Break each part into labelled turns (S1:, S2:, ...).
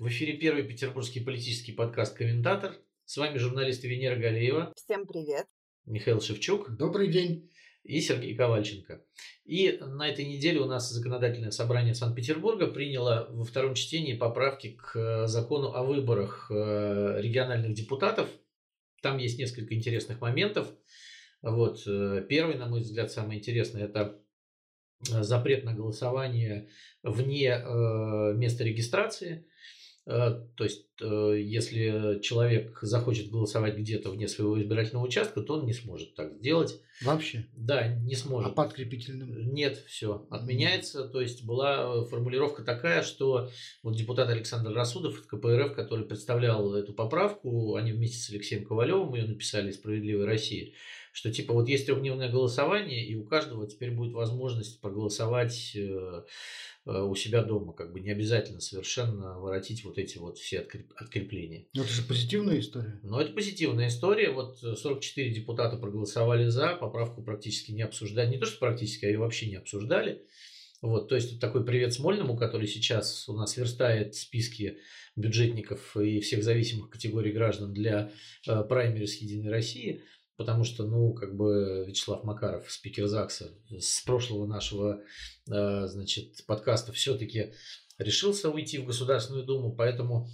S1: В эфире первый петербургский политический подкаст «Комментатор». С вами журналист Венера Галеева.
S2: Всем привет.
S1: Михаил Шевчук.
S3: Добрый день.
S1: И Сергей Ковальченко. И на этой неделе у нас законодательное собрание Санкт-Петербурга приняло во втором чтении поправки к закону о выборах э, региональных депутатов. Там есть несколько интересных моментов. Вот. Э, первый, на мой взгляд, самый интересный – это запрет на голосование вне э, места регистрации. Э, то есть, э, если человек захочет голосовать где-то вне своего избирательного участка, то он не сможет так сделать.
S3: Вообще?
S1: Да, не сможет.
S3: А подкрепительным?
S1: Нет, все, отменяется. То есть, была формулировка такая, что вот депутат Александр Расудов от КПРФ, который представлял эту поправку, они вместе с Алексеем Ковалевым ее написали «Справедливой России», что типа вот есть трехдневное голосование, и у каждого теперь будет возможность проголосовать э, э, у себя дома, как бы не обязательно совершенно воротить вот эти вот все открепления.
S3: Но это же позитивная история.
S1: Но это позитивная история. Вот 44 депутата проголосовали за, поправку практически не обсуждали. Не то, что практически, а ее вообще не обсуждали. Вот, то есть, такой привет Смольному, который сейчас у нас верстает списки бюджетников и всех зависимых категорий граждан для э, праймерис Единой России – потому что, ну, как бы Вячеслав Макаров, спикер ЗАГСа, с прошлого нашего, э, значит, подкаста все-таки решился уйти в Государственную Думу, поэтому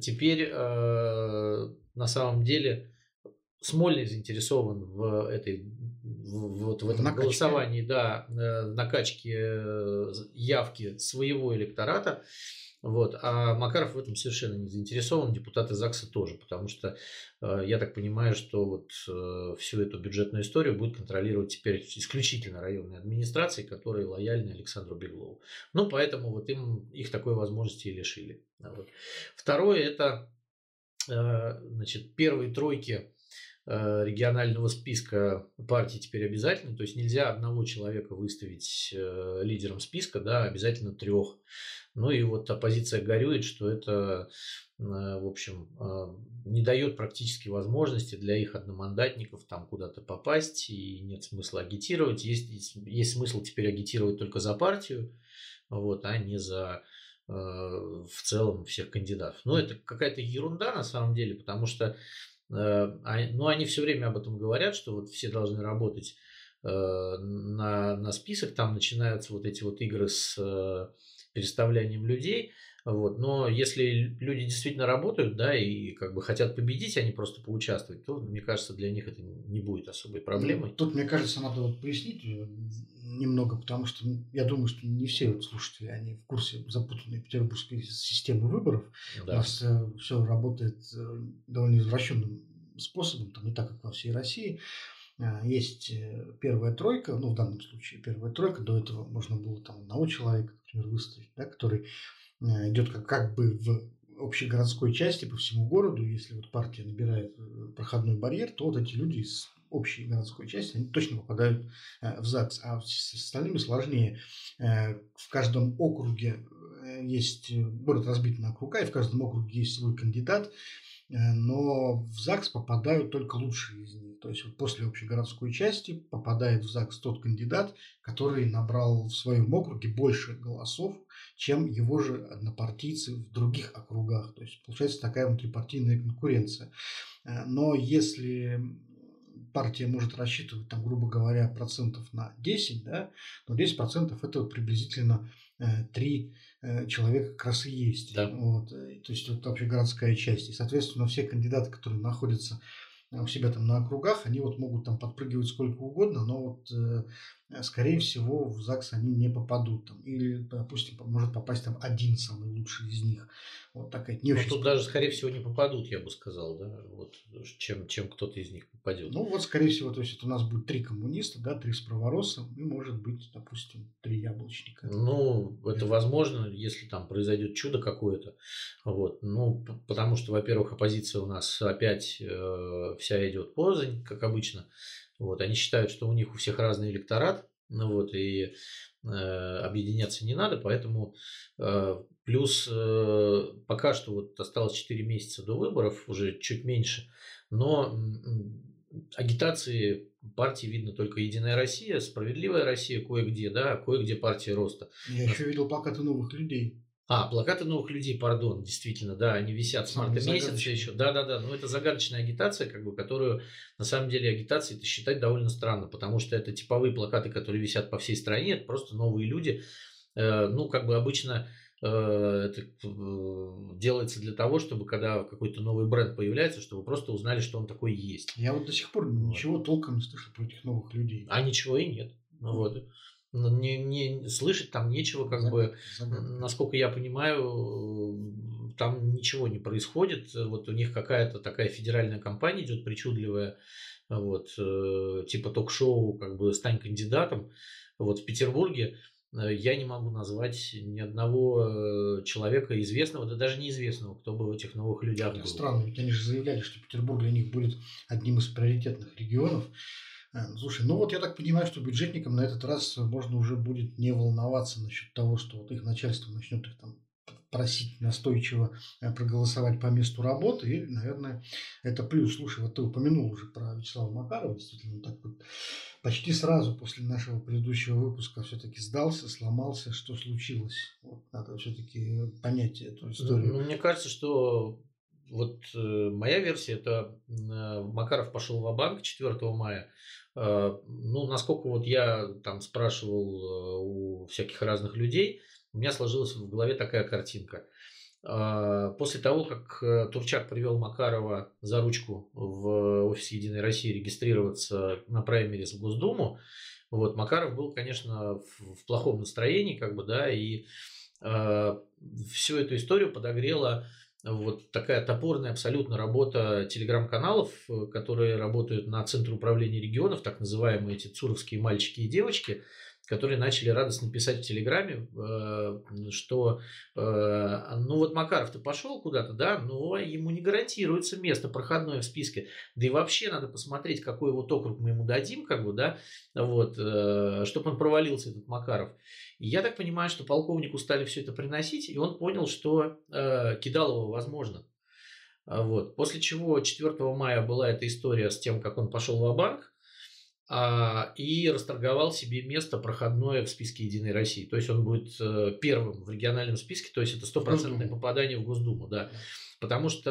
S1: теперь э, на самом деле Смольный заинтересован в этой в, вот в этом накачке. голосовании, да, э, накачке явки своего электората. Вот. А Макаров в этом совершенно не заинтересован, депутаты ЗАГСа тоже, потому что э, я так понимаю, что вот э, всю эту бюджетную историю будет контролировать теперь исключительно районные администрации, которые лояльны Александру Беглову. Ну, поэтому вот им их такой возможности и лишили. Вот. Второе – это э, значит, первые тройки регионального списка партий теперь обязательно. То есть нельзя одного человека выставить э, лидером списка, да, обязательно трех. Ну и вот оппозиция горюет, что это, э, в общем, э, не дает практически возможности для их одномандатников там куда-то попасть, и нет смысла агитировать. Есть, есть смысл теперь агитировать только за партию, вот, а не за э, в целом всех кандидатов. Но это какая-то ерунда на самом деле, потому что а, ну, они все время об этом говорят, что вот все должны работать на, на список, там начинаются вот эти вот игры с переставлянием людей. Вот. Но если люди действительно работают, да, и как бы хотят победить, а не просто поучаствовать, то, мне кажется, для них это не будет особой проблемой.
S3: Ну, тут, мне кажется, надо вот пояснить э, немного, потому что я думаю, что не все вот слушатели, они в курсе запутанной петербургской системы выборов. Да. У нас э, все работает э, довольно извращенным способом, там не так, как во всей России. А, есть э, первая тройка, ну, в данном случае первая тройка, до этого можно было там одного человека, например, выставить, да, который э, идет как, как бы в общей городской части по всему городу, если вот партия набирает э, проходной барьер, то вот эти люди из общей городской части, они точно попадают в ЗАГС. А с остальными сложнее. В каждом округе есть, город разбит на округа, и в каждом округе есть свой кандидат, но в ЗАГС попадают только лучшие из них. То есть вот после общегородской части попадает в ЗАГС тот кандидат, который набрал в своем округе больше голосов, чем его же однопартийцы в других округах. То есть получается такая внутрипартийная конкуренция. Э, но если партия может рассчитывать, там, грубо говоря, процентов на 10, да, то 10 процентов это вот приблизительно э, 3 э, человека как раз и есть. Да. Вот, э, то есть вот общегородская часть. И, соответственно, все кандидаты, которые находятся у себя там на округах, они вот могут там подпрыгивать сколько угодно, но вот э, Э, скорее всего, в ЗАГС они не попадут. Там, или, допустим, может попасть там один самый лучший из них. Вот такая
S1: не ну, очень... Тут даже, скорее всего, не попадут, я бы сказал, да, вот, чем, чем кто-то из них попадет.
S3: Ну, вот, скорее всего, то есть, это у нас будет три коммуниста, да, три справороса, и, может быть, допустим, три яблочника.
S1: Ну, это возможно, если там произойдет чудо какое-то. Вот. Ну, потому что, во-первых, оппозиция у нас опять э, вся идет порознь, как обычно. Вот, они считают, что у них у всех разный электорат, ну вот, и э, объединяться не надо, поэтому э, плюс э, пока что вот осталось 4 месяца до выборов, уже чуть меньше, но агитации партии видно только Единая Россия, Справедливая Россия кое-где, да, кое-где партия роста.
S3: Я еще видел плакаты новых людей.
S1: А, плакаты новых людей, пардон, действительно, да, они висят с марта месяца еще. Да, да, да. Но это загадочная агитация, как бы, которую на самом деле агитацией это считать довольно странно, потому что это типовые плакаты, которые висят по всей стране, это просто новые люди. Э, ну, как бы обычно э, это э, делается для того, чтобы когда какой-то новый бренд появляется, чтобы просто узнали, что он такой есть.
S3: Я вот до сих пор ничего толком не слышал про этих новых людей.
S1: А ничего и нет. Ну, вот. Не, не, слышать там нечего, как Загадка. бы, Загадка. насколько я понимаю, там ничего не происходит. Вот у них какая-то такая федеральная компания идет причудливая, вот, э, типа ток-шоу, как бы стань кандидатом. Вот в Петербурге э, я не могу назвать ни одного э, человека известного, да даже неизвестного, кто бы в этих новых людях
S3: был. Странно, ведь они же заявляли, что Петербург для них будет одним из приоритетных регионов. Э, слушай, ну вот я так понимаю, что бюджетникам на этот раз можно уже будет не волноваться насчет того, что вот их начальство начнет их там просить настойчиво э, проголосовать по месту работы. И, наверное, это плюс. Слушай, вот ты упомянул уже про Вячеслава Макарова. Действительно, так вот почти сразу после нашего предыдущего выпуска все-таки сдался, сломался. Что случилось? Вот надо все-таки понять эту историю.
S1: Ну, мне кажется, что вот э, моя версия это э, Макаров пошел в банк 4 мая. Э, ну, насколько вот я там спрашивал э, у всяких разных людей, у меня сложилась в голове такая картинка. Э, после того, как Турчак привел Макарова за ручку в офис Единой России регистрироваться на праймерис в Госдуму, вот Макаров был, конечно, в плохом настроении, как бы, да, и э, всю эту историю подогрела вот такая топорная абсолютно работа телеграм-каналов, э, которые работают на Центре управления регионов, так называемые эти цуровские мальчики и девочки, которые начали радостно писать в Телеграме, э, что э, ну вот Макаров ты пошел куда-то, да, но ему не гарантируется место проходное в списке. Да и вообще надо посмотреть, какой вот округ мы ему дадим, как бы, да, вот, чтобы он провалился, этот Макаров. И я так понимаю, что полковнику стали все это приносить, и он понял, что э, Кидалова возможно. Вот. После чего 4 мая была эта история с тем, как он пошел в банк и расторговал себе место проходное в списке Единой России. То есть он будет э, первым в региональном списке, то есть это стопроцентное попадание в Госдуму, да. Потому что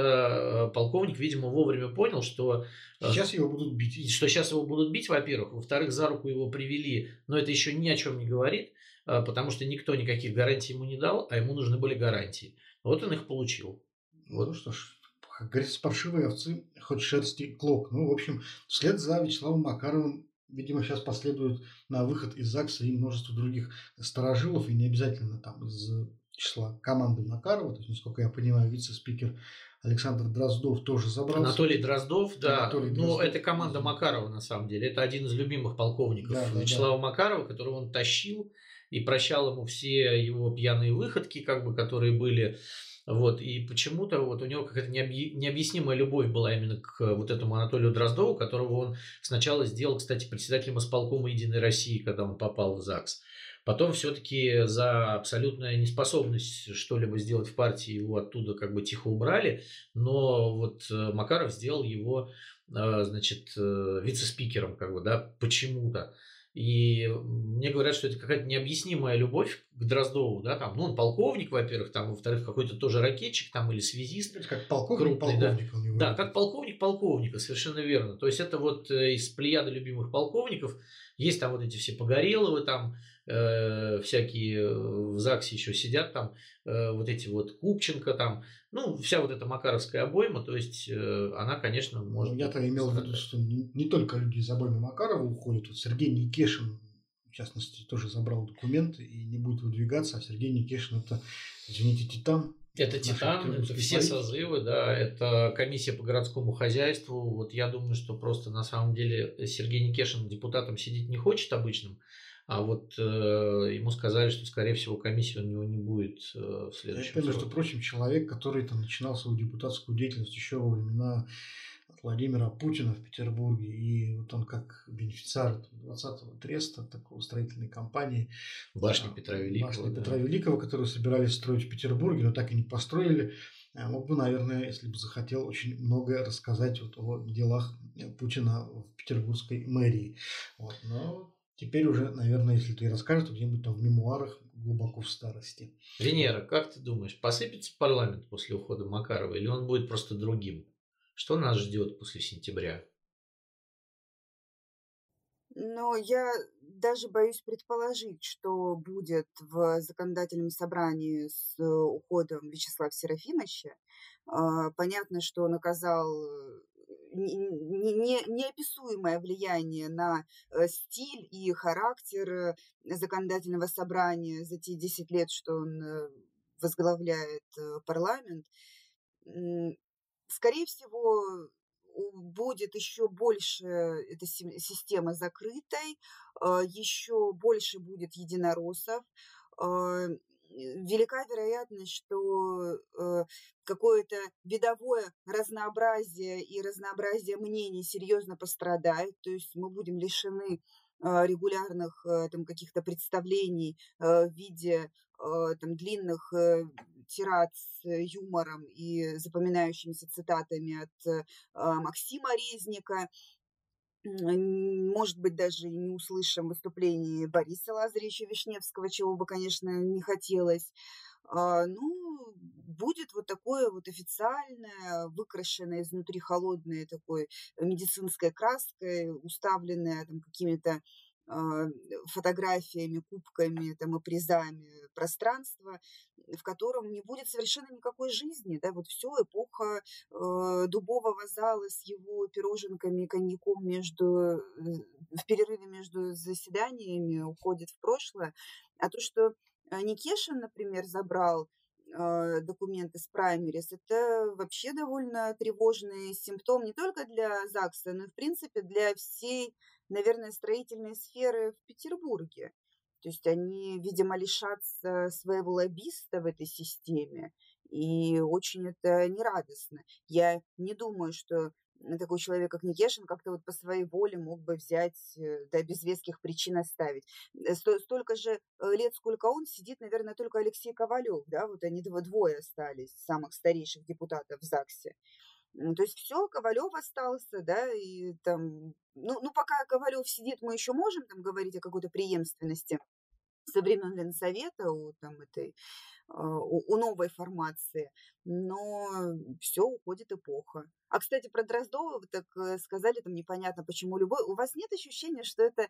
S1: э, полковник, видимо, вовремя понял, что
S3: э, сейчас его будут бить.
S1: Что сейчас его будут бить, во-первых. Во-вторых, за руку его привели, но это еще ни о чем не говорит. А, потому что никто никаких гарантий ему не дал, а ему нужны были гарантии. Вот он их получил.
S3: Вот. Ну что ж, как говорится, паршивые овцы, хоть шерсти клок. Ну, в общем, вслед за Вячеславом Макаровым, видимо, сейчас последует на выход из ЗАГСа и множество других старожилов, и не обязательно там из числа команды Макарова, то есть, насколько я понимаю, вице-спикер Александр Дроздов тоже забрал.
S1: Анатолий Дроздов, да. Анатолий ну, Дроздов. Ну, это команда Макарова, на самом деле. Это один из любимых полковников да, Вячеслава да. Макарова, которого он тащил и прощал ему все его пьяные выходки, как бы, которые были. Вот, и почему-то вот у него какая-то необъяснимая любовь была именно к вот этому Анатолию Дроздову, которого он сначала сделал, кстати, председателем исполкома Единой России, когда он попал в ЗАГС. Потом все-таки за абсолютную неспособность что-либо сделать в партии его оттуда как бы тихо убрали, но вот э, Макаров сделал его, э, значит, э, вице-спикером, как бы, да, почему-то. И мне говорят, что это какая-то необъяснимая любовь к Дроздову, да, там, ну, он полковник, во-первых, там, во-вторых, какой-то тоже ракетчик, там, или связист.
S3: Это как полковник крупный, полковника
S1: да. у него. Да, как полковник полковника, совершенно верно. То есть, это вот э, из плеяды любимых полковников, есть там вот эти все Погореловы, там, э, всякие э, в ЗАГСе еще сидят, там, э, вот эти вот Купченко, там, ну, вся вот эта макаровская обойма, то есть э, она, конечно, может...
S3: Ну, я-то имел в виду, что не, не только люди из обоймы Макарова уходят. Вот Сергей Никешин, в частности, тоже забрал документы и не будет выдвигаться. А Сергей Никешин – это, извините, титан.
S1: Это титан, это все созывы, да, это комиссия по городскому хозяйству. Вот я думаю, что просто на самом деле Сергей Никешин депутатом сидеть не хочет обычным, а вот э, ему сказали, что, скорее всего, комиссии у него не будет э, в следующем
S3: Это, между прочим, человек, который там начинал свою депутатскую деятельность еще во времена Владимира Путина в Петербурге. И вот он как бенефициар 20-го треста, такого строительной компании.
S1: Башни Петра Великого.
S3: Башни да. Петра Великого, которую собирались строить в Петербурге, но так и не построили. Э, мог бы, наверное, если бы захотел, очень многое рассказать вот о делах Путина в петербургской мэрии. Вот. Но Теперь уже, наверное, если ты расскажешь, то где-нибудь там в мемуарах глубоко в старости.
S1: Венера, как ты думаешь, посыпется парламент после ухода Макарова или он будет просто другим? Что нас ждет после сентября?
S2: Но я даже боюсь предположить, что будет в законодательном собрании с э, уходом Вячеслава Серафимовича. А, понятно, что он оказал э, неописуемое влияние на э, стиль и характер законодательного собрания за те 10 лет, что он возглавляет парламент. Скорее всего, будет еще больше эта система закрытой, еще больше будет единороссов. Велика вероятность, что э, какое-то видовое разнообразие и разнообразие мнений серьезно пострадает, то есть мы будем лишены а, регулярных э, там каких-то представлений э, в виде там длинных тират с юмором и запоминающимися цитатами от э, Максима Резника. Может быть, даже и не услышим выступление Бориса Лазаревича Вишневского, чего бы, конечно, не хотелось. А, ну, будет вот такое вот официальное, выкрашенное изнутри холодной такой медицинской краской, уставленное там какими-то фотографиями, кубками там, и призами пространство, в котором не будет совершенно никакой жизни. Да? Вот все, эпоха э, дубового зала с его пироженками и коньяком между, э, в перерыве между заседаниями уходит в прошлое. А то, что Никешин, например, забрал э, документы с праймерис, это вообще довольно тревожный симптом не только для ЗАГСа, но и, в принципе, для всей наверное, строительной сферы в Петербурге. То есть они, видимо, лишатся своего лоббиста в этой системе, и очень это нерадостно. Я не думаю, что такой человек, как Никешин, как-то вот по своей воле мог бы взять, э, да, без веских причин оставить. Э, столько же э, лет, сколько он сидит, наверное, только Алексей Ковалев, да, вот они двое остались, самых старейших депутатов в ЗАГСе. То есть все, Ковалев остался, да, и там, ну, ну пока Ковалев сидит, мы еще можем там говорить о какой-то преемственности со времен Ленсовета у там этой а, у, у новой формации, но все уходит эпоха. А, кстати, про Дроздова вы так э, сказали, там непонятно, почему любой. У вас нет ощущения, что это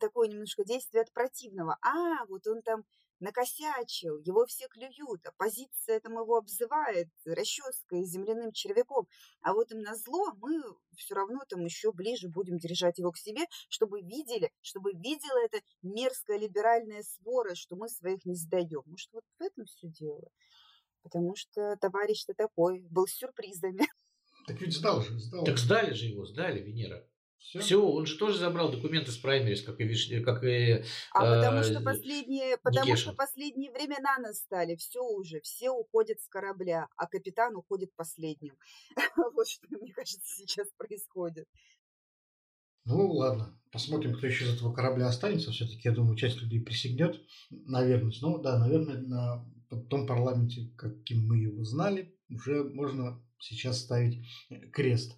S2: такое немножко действие от противного? А, вот он там накосячил, его все клюют, оппозиция там его обзывает расческой, земляным червяком, а вот им на зло мы все равно там еще ближе будем держать его к себе, чтобы видели, чтобы видела эта мерзкая либеральная свора, что мы своих не сдаем. Может, вот в этом все дело? Потому что товарищ-то такой, был с сюрпризами.
S3: Так ведь сдал же, сдал.
S1: Так сдали же его, сдали, Венера. Все? Все, он же тоже забрал документы с праймерис, как и, Виш... как и
S2: А э, потому что последние, потому что последние времена настали, все уже, все уходят с корабля, а капитан уходит последним. Вот что, мне кажется, сейчас происходит.
S3: Ну, ладно, посмотрим, кто еще из этого корабля останется. Все-таки, я думаю, часть людей присягнет на верность. Ну, да, наверное, на том парламенте, каким мы его знали, уже можно сейчас ставить крест.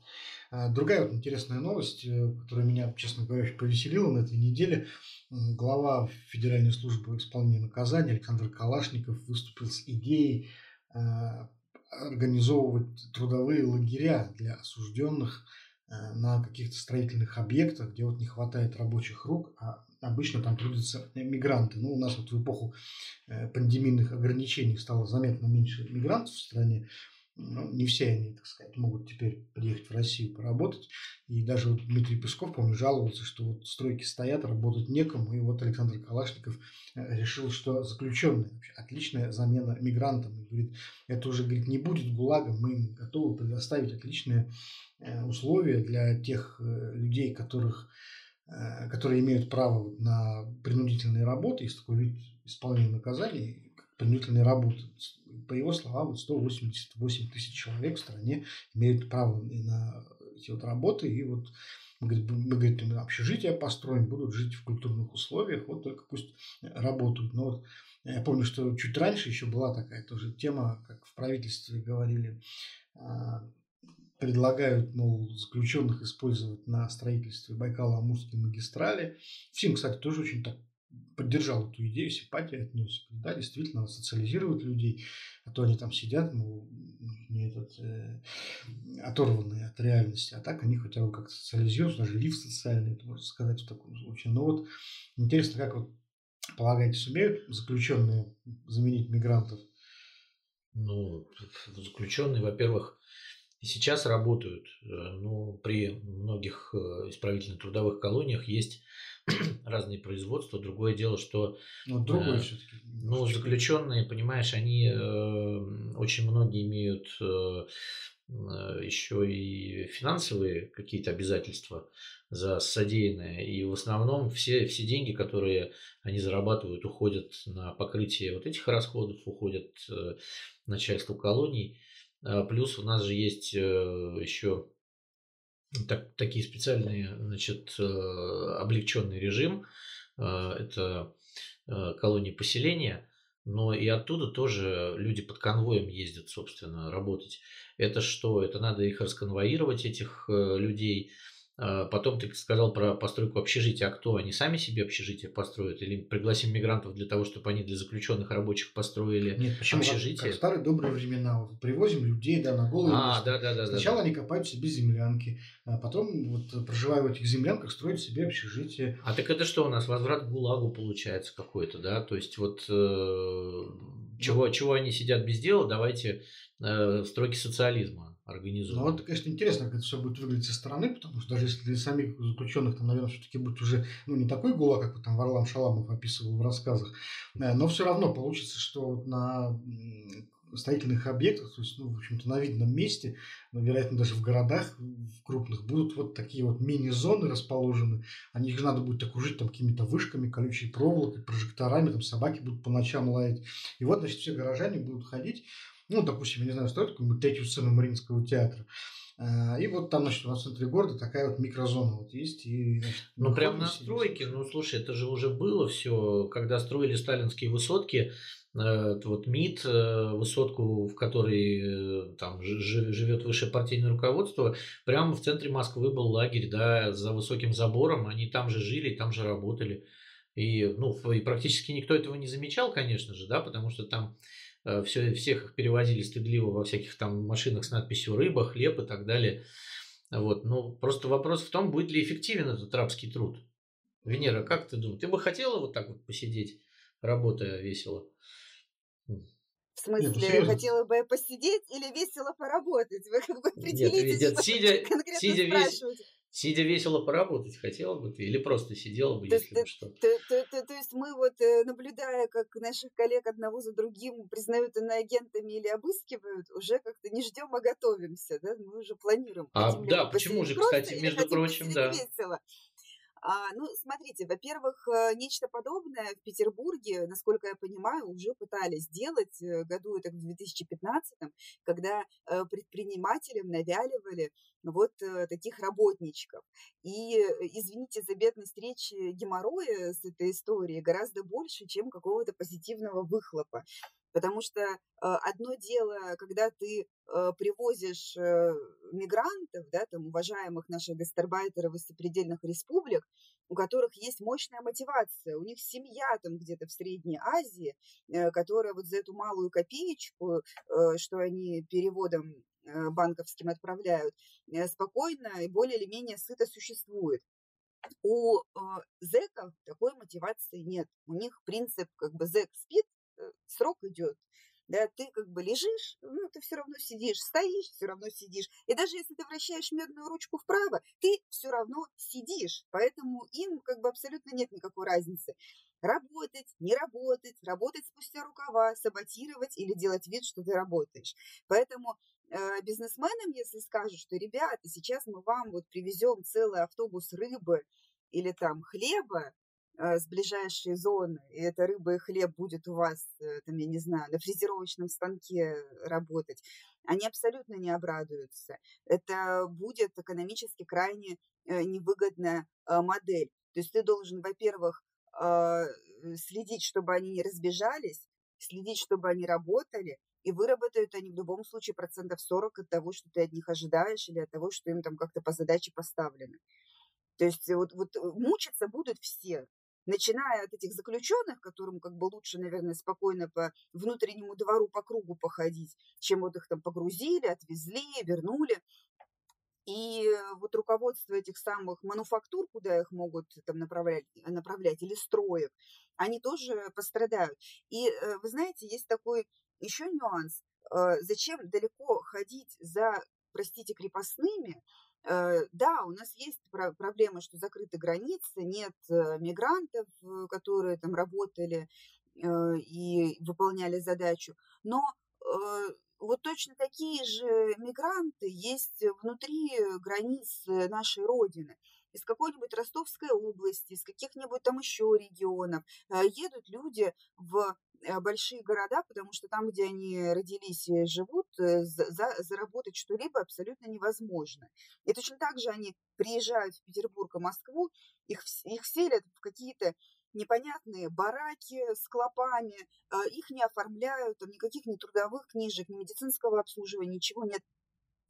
S3: А, другая вот интересная новость, э, которая меня, честно говоря, повеселила на этой неделе. Глава Федеральной службы исполнения наказания Александр Калашников выступил с идеей а, организовывать трудовые лагеря для осужденных а, на каких-то строительных объектах, где вот не хватает рабочих рук, а обычно там трудятся мигранты. Ну, у нас вот в эпоху э, пандемийных ограничений стало заметно меньше мигрантов в стране, ну, не все они, так сказать, могут теперь приехать в Россию поработать. И даже вот Дмитрий Песков, помню, жаловался, что вот стройки стоят, работать некому. И вот Александр Калашников э, решил, что заключенные вообще отличная замена мигрантам. И говорит, это уже, говорит, не будет ГУЛАГа, мы готовы предоставить отличные э, условия для тех э, людей, которых которые имеют право на принудительные работы, есть такой вид исполнения наказаний, принудительные работы по его словам, 188 тысяч человек в стране имеют право на эти вот работы. И вот мы, мы говорим, общежитие построим, будут жить в культурных условиях, вот только пусть работают. Но вот я помню, что чуть раньше еще была такая тоже тема, как в правительстве говорили, а, предлагают, мол, заключенных использовать на строительстве Байкала-Амурской магистрали. Всем, кстати, тоже очень так поддержал эту идею, симпатия отнесся. Да, действительно, надо социализировать людей, а то они там сидят, ну, не этот, э, оторванные от реальности, а так они хотя бы как-то социализируются, даже лифт социальный, это можно сказать в таком случае. Но вот интересно, как вот полагаете, сумеют заключенные заменить мигрантов?
S1: Ну, заключенные, во-первых, сейчас работают. Э, ну, при многих э, исправительных трудовых колониях есть разные производства. Другое дело, что
S3: ну, другое
S1: э, все-таки. Ну, заключенные, понимаешь, они э, очень многие имеют э, еще и финансовые какие-то обязательства за содеянное. И в основном все, все деньги, которые они зарабатывают, уходят на покрытие вот этих расходов, уходят э, начальству колоний. А, плюс у нас же есть э, еще так, такие специальные, значит, э, облегченный режим. Э, это колонии поселения, но и оттуда тоже люди под конвоем ездят, собственно, работать. Это что? Это надо их расконвоировать, этих людей, потом ты сказал про постройку общежития. А кто? Они сами себе общежитие построят? Или пригласим мигрантов для того, чтобы они для заключенных рабочих построили
S3: Нет, почему? общежитие? Как, как в старые добрые времена. Вот привозим людей да, на голые
S1: а, Да, да, да,
S3: Сначала
S1: да,
S3: они копают себе землянки, а потом, вот, проживая в этих землянках, строят себе общежитие.
S1: А так это что у нас? Возврат к ГУЛАГу получается какой-то, да? То есть вот э, чего, чего они сидят без дела, давайте э, стройки социализма организовано.
S3: Ну, вот, конечно, интересно, как это все будет выглядеть со стороны, потому что даже если для самих заключенных там, наверное, все-таки будет уже ну, не такой гула, как там Варлам Шаламов описывал в рассказах, э, но все равно получится, что на строительных объектах, то есть, ну, в общем-то, на видном месте, ну, вероятно, даже в городах в крупных будут вот такие вот мини-зоны расположены. Они их надо будет окружить там какими-то вышками, колючей проволокой, прожекторами, там собаки будут по ночам лаять. И вот, значит, все горожане будут ходить ну, допустим, я не знаю, строят какую-нибудь третью сцену Мариинского театра, а, и вот там, значит, в центре города такая вот микрозона вот есть. И, значит,
S1: ну, прям на стройке, ну, слушай, это же уже было все, когда строили сталинские высотки, э, вот МИД, э, высотку, в которой э, там живет высшее партийное руководство, прямо в центре Москвы был лагерь, да, за высоким забором, они там же жили, там же работали. И, ну, и практически никто этого не замечал, конечно же, да, потому что там все, всех их перевозили стыдливо во всяких там машинах с надписью «рыба», «хлеб» и так далее. Вот. Ну, просто вопрос в том, будет ли эффективен этот рабский труд. Венера, как ты думаешь, ты бы хотела вот так вот посидеть, работая весело?
S2: В смысле, Нет, хотела бы посидеть или весело поработать? Вы как бы определитесь,
S1: Нет, сидя, конкретно сидя, весь, Сидя весело поработать хотела бы ты или просто сидела бы, если бы что?
S2: То, то, то, то есть мы вот, э, наблюдая, как наших коллег одного за другим признают иноагентами или обыскивают, уже как-то не ждем, а готовимся, да? Мы уже планируем.
S1: А, да, почему же, кстати, между прочим, да. Весело.
S2: А, ну, смотрите, во-первых, э, нечто подобное в Петербурге, насколько я понимаю, уже пытались сделать э, году это в 2015, когда предпринимателям навяливали вот таких работничков. И, извините за бедность речи, геморроя с этой историей гораздо больше, чем какого-то позитивного выхлопа. Потому что э, одно дело, когда ты э, привозишь э, мигрантов, да, там, уважаемых наших гастарбайтеров из сопредельных республик, у которых есть мощная мотивация, у них семья там где-то в Средней Азии, э, которая вот за эту малую копеечку, э, что они переводом э, банковским отправляют, э, спокойно и более или менее сыто существует. У э, зэков такой мотивации нет. У них принцип как бы зэк спит, Э, срок идет, да, ты как бы лежишь, ну, ты все равно сидишь, стоишь, все равно сидишь. И даже если ты вращаешь медную ручку вправо, ты все равно сидишь. Поэтому им как бы абсолютно нет никакой разницы. Работать, не работать, работать спустя рукава, саботировать или делать вид, что ты работаешь. Поэтому э, бизнесменам, если скажут, что, ребята, сейчас мы вам вот привезем целый автобус рыбы или там хлеба, Э, с ближайшей зоны, и эта рыба и хлеб будет у вас, э, там, я не знаю, на фрезеровочном станке работать, они абсолютно не обрадуются. Это будет экономически крайне э, невыгодная модель. То есть ты должен, во-первых, следить, чтобы они не разбежались, следить, чтобы они работали, и выработают они в любом случае процентов 40 от того, что ты от них ожидаешь, или от того, что им там как-то по задаче поставлены. То есть вот, вот мучиться будут все, начиная от этих заключенных, которым как бы лучше, наверное, спокойно по внутреннему двору по кругу походить, чем вот их там погрузили, отвезли, вернули. И вот руководство этих самых мануфактур, куда их могут там направлять, направлять или строек, они тоже пострадают. И вы знаете, есть такой еще нюанс. Зачем далеко ходить за, простите, крепостными, Э, да, у нас есть проблема, что закрыты границы, нет э, мигрантов, э, которые там работали и выполняли задачу, но вот точно такие же мигранты есть внутри границ нашей Родины из какой-нибудь Ростовской области, из каких-нибудь там еще регионов. Едут люди в Э, большие города, потому что там, где они родились и живут, э, за, заработать что-либо абсолютно невозможно. И точно так же они приезжают в Петербург и Москву, их, их селят в какие-то непонятные бараки с клопами, э, их не оформляют, там никаких ни трудовых книжек, ни медицинского обслуживания, ничего нет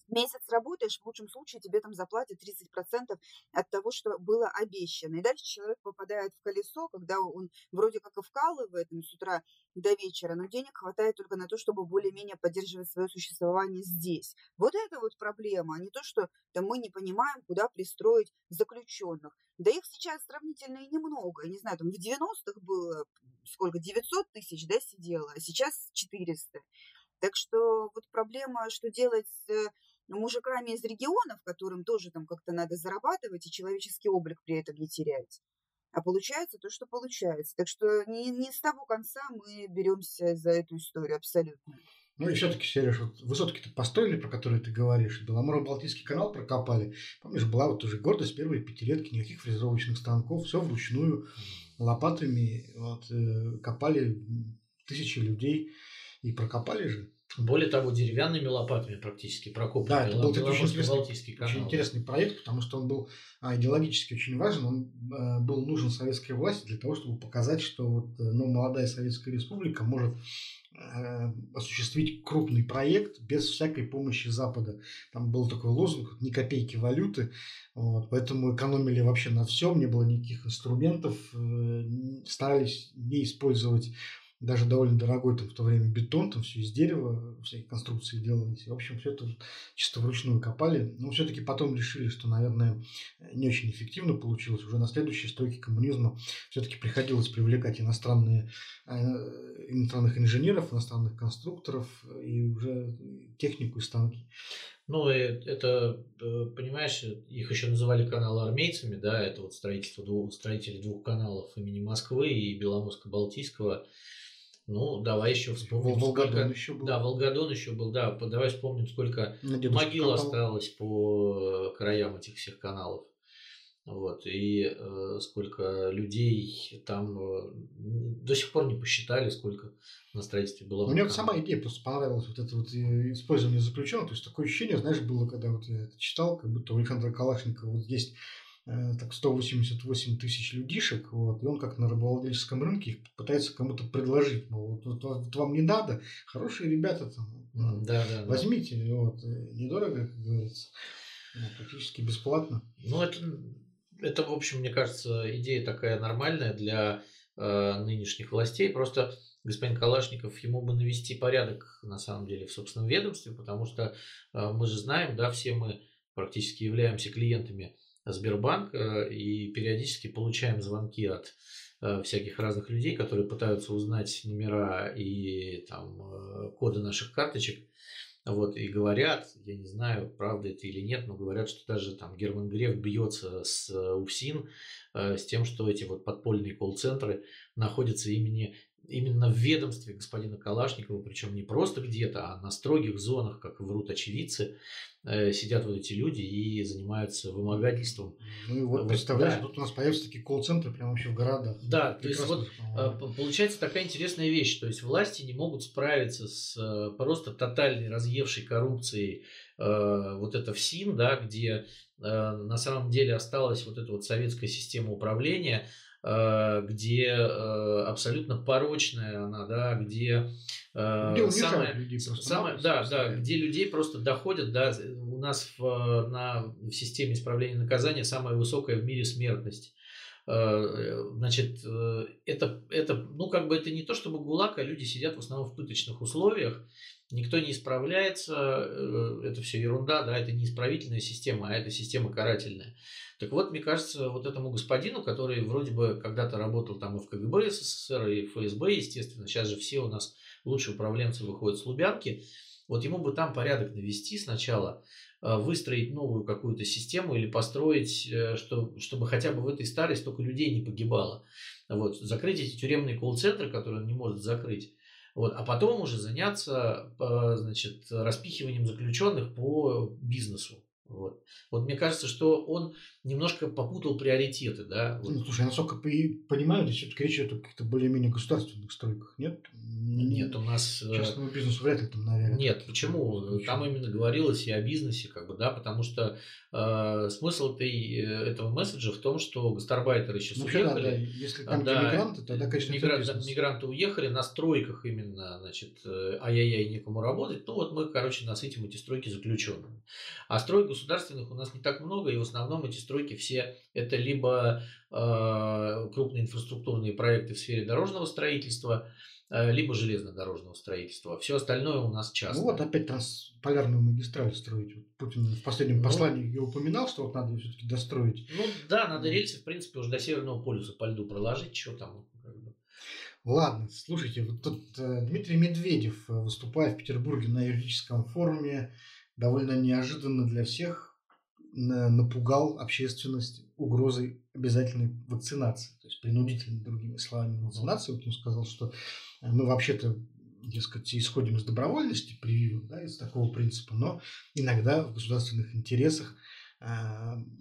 S2: месяц работаешь, в лучшем случае тебе там заплатят 30% от того, что было обещано. И дальше человек попадает в колесо, когда он вроде как и вкалывает с утра до вечера, но денег хватает только на то, чтобы более-менее поддерживать свое существование здесь. Вот это вот проблема, а не то, что там, мы не понимаем, куда пристроить заключенных. Да их сейчас сравнительно и немного. Я не знаю, там в 90-х было сколько, 900 тысяч, да, сидело, а сейчас 400. Так что вот проблема, что делать с мужиками из регионов, которым тоже там как-то надо зарабатывать и человеческий облик при этом не терять. А получается то, что получается. Так что не, не с того конца мы беремся за эту историю абсолютно.
S3: Ну и все-таки, Сереж, вот высотки-то построили, про которые ты говоришь, Беломоро-Балтийский канал прокопали. Помнишь, была вот уже гордость первой пятилетки, никаких фрезеровочных станков, все вручную, лопатами вот, э, копали тысячи людей и прокопали же.
S1: Более того, деревянными лопатами практически прокопали.
S3: Да, это был очень интересный, канал. очень интересный проект, потому что он был а, идеологически очень важен. Он а, был нужен советской власти для того, чтобы показать, что вот, э, ну, молодая Советская Республика может э, осуществить крупный проект без всякой помощи Запада. Там был такой лозунг «ни копейки валюты», вот, поэтому экономили вообще на всем, не было никаких инструментов, э, старались не использовать даже довольно дорогой там в то время бетон, там все из дерева, всякие конструкции делались. В общем, все это чисто вручную копали. Но все-таки потом решили, что, наверное, не очень эффективно получилось. Уже на следующей стойке коммунизма все-таки приходилось привлекать иностранные, э, иностранных инженеров, иностранных конструкторов и уже технику и станки.
S1: Ну, это, э, понимаешь, их еще называли каналы армейцами, да, это вот строительство двух, строители двух каналов имени Москвы и Беломорско-Балтийского. Ну, давай еще вспомним.
S3: Волгодон сколько... еще был.
S1: Да, Волгодон еще был, да. Давай вспомним, сколько могил канал. осталось по краям этих всех каналов. Вот, и э, сколько людей там э, до сих пор не посчитали, сколько на строительстве было.
S3: Мне вот сама идея просто понравилась, вот это вот э, использование заключенного. То есть такое ощущение, знаешь, было, когда вот я это читал, как будто у Александра Калашникова вот есть Э, так 188 тысяч людишек, вот, и он как на рабовладельческом рынке их пытается кому-то предложить, мол, вот, вот, вот вам не надо, хорошие ребята там,
S1: да, да,
S3: возьмите, да. вот, э, недорого, как говорится, ну, практически бесплатно.
S1: Ну, это, это, в общем, мне кажется, идея такая нормальная для э, нынешних властей, просто господин Калашников, ему бы навести порядок, на самом деле, в собственном ведомстве, потому что э, мы же знаем, да, все мы практически являемся клиентами Сбербанк и периодически получаем звонки от э, всяких разных людей, которые пытаются узнать номера и там э, коды наших карточек. Вот, и говорят, я не знаю, правда это или нет, но говорят, что даже там Герман Греф бьется с э, УФСИН э, с тем, что эти вот подпольные колл-центры находятся имени, именно в ведомстве господина Калашникова, причем не просто где-то, а на строгих зонах, как врут очевидцы. Э, сидят вот эти люди и занимаются вымогательством.
S3: Ну и вот, вот представляешь, да. тут у нас появятся такие колл-центры прямо вообще в городах.
S1: Да, то есть вот по получается такая интересная вещь, то есть власти не могут справиться с э, просто тотальной разъевшей коррупцией вот это ФСИН, да, где на самом деле осталась вот эта вот советская система управления, где абсолютно порочная она, да, где
S3: где самое, людей
S1: самое, да, да, где людей просто доходят, да, у нас в, на, в системе исправления наказания самая высокая в мире смертность. Э, значит, э, это, это, ну, как бы это не то чтобы ГУЛАГ, а люди сидят в основном в пыточных условиях, никто не исправляется, э, это все ерунда, да, это не исправительная система, а это система карательная. Так вот, мне кажется, вот этому господину, который вроде бы когда-то работал там и в КГБ СССР, и в ФСБ, естественно, сейчас же все у нас лучшие управленцы выходят с Лубянки, вот ему бы там порядок навести сначала, Э, выстроить новую какую-то систему или построить, э, что, чтобы хотя бы в этой старой столько людей не погибало. Вот, закрыть эти тюремные колл-центры, которые он не может закрыть. Вот, а потом уже заняться значит, распихиванием заключенных по бизнесу. Вот. вот мне кажется, что он немножко попутал приоритеты, да. Вот.
S3: Ну, слушай, насколько понимаю, здесь все-таки речь идет о каких-то более-менее государственных стройках, нет?
S1: Нет, у нас...
S3: Э, частному бизнесу вряд ли там, наверное.
S1: Нет, почему? Там именно говорилось и о бизнесе, как бы, да, потому что э, смысл этой, э, этого месседжа в том, что гастарбайтеры сейчас ну, уехали. Да, да.
S3: Если там да, мигранты, тогда, конечно,
S1: мигранты, да, мигранты уехали на стройках именно, значит, э, ай-яй-яй, некому работать. Ну, вот мы, короче, насытим эти стройки заключенными. А строек государственных у нас не так много, и в основном эти стройки все это либо э, крупные инфраструктурные проекты в сфере дорожного строительства, э, либо железнодорожного строительства. Все остальное у нас часто.
S3: Ну вот опять трансполярную магистраль строить. Вот Путин в последнем ну, послании ее упоминал, что вот надо все-таки достроить.
S1: Ну да, надо рельсы, в принципе, уже до Северного полюса по льду проложить, что там.
S3: Ладно, слушайте, вот тут э, Дмитрий Медведев, э, выступая в Петербурге на юридическом форуме, довольно неожиданно для всех напугал общественность угрозой обязательной вакцинации, то есть принудительной, другими словами, вакцинации. Вот он сказал, что э, мы вообще-то, дескать, исходим из добровольности прививок, да, из такого принципа, но иногда в государственных интересах э,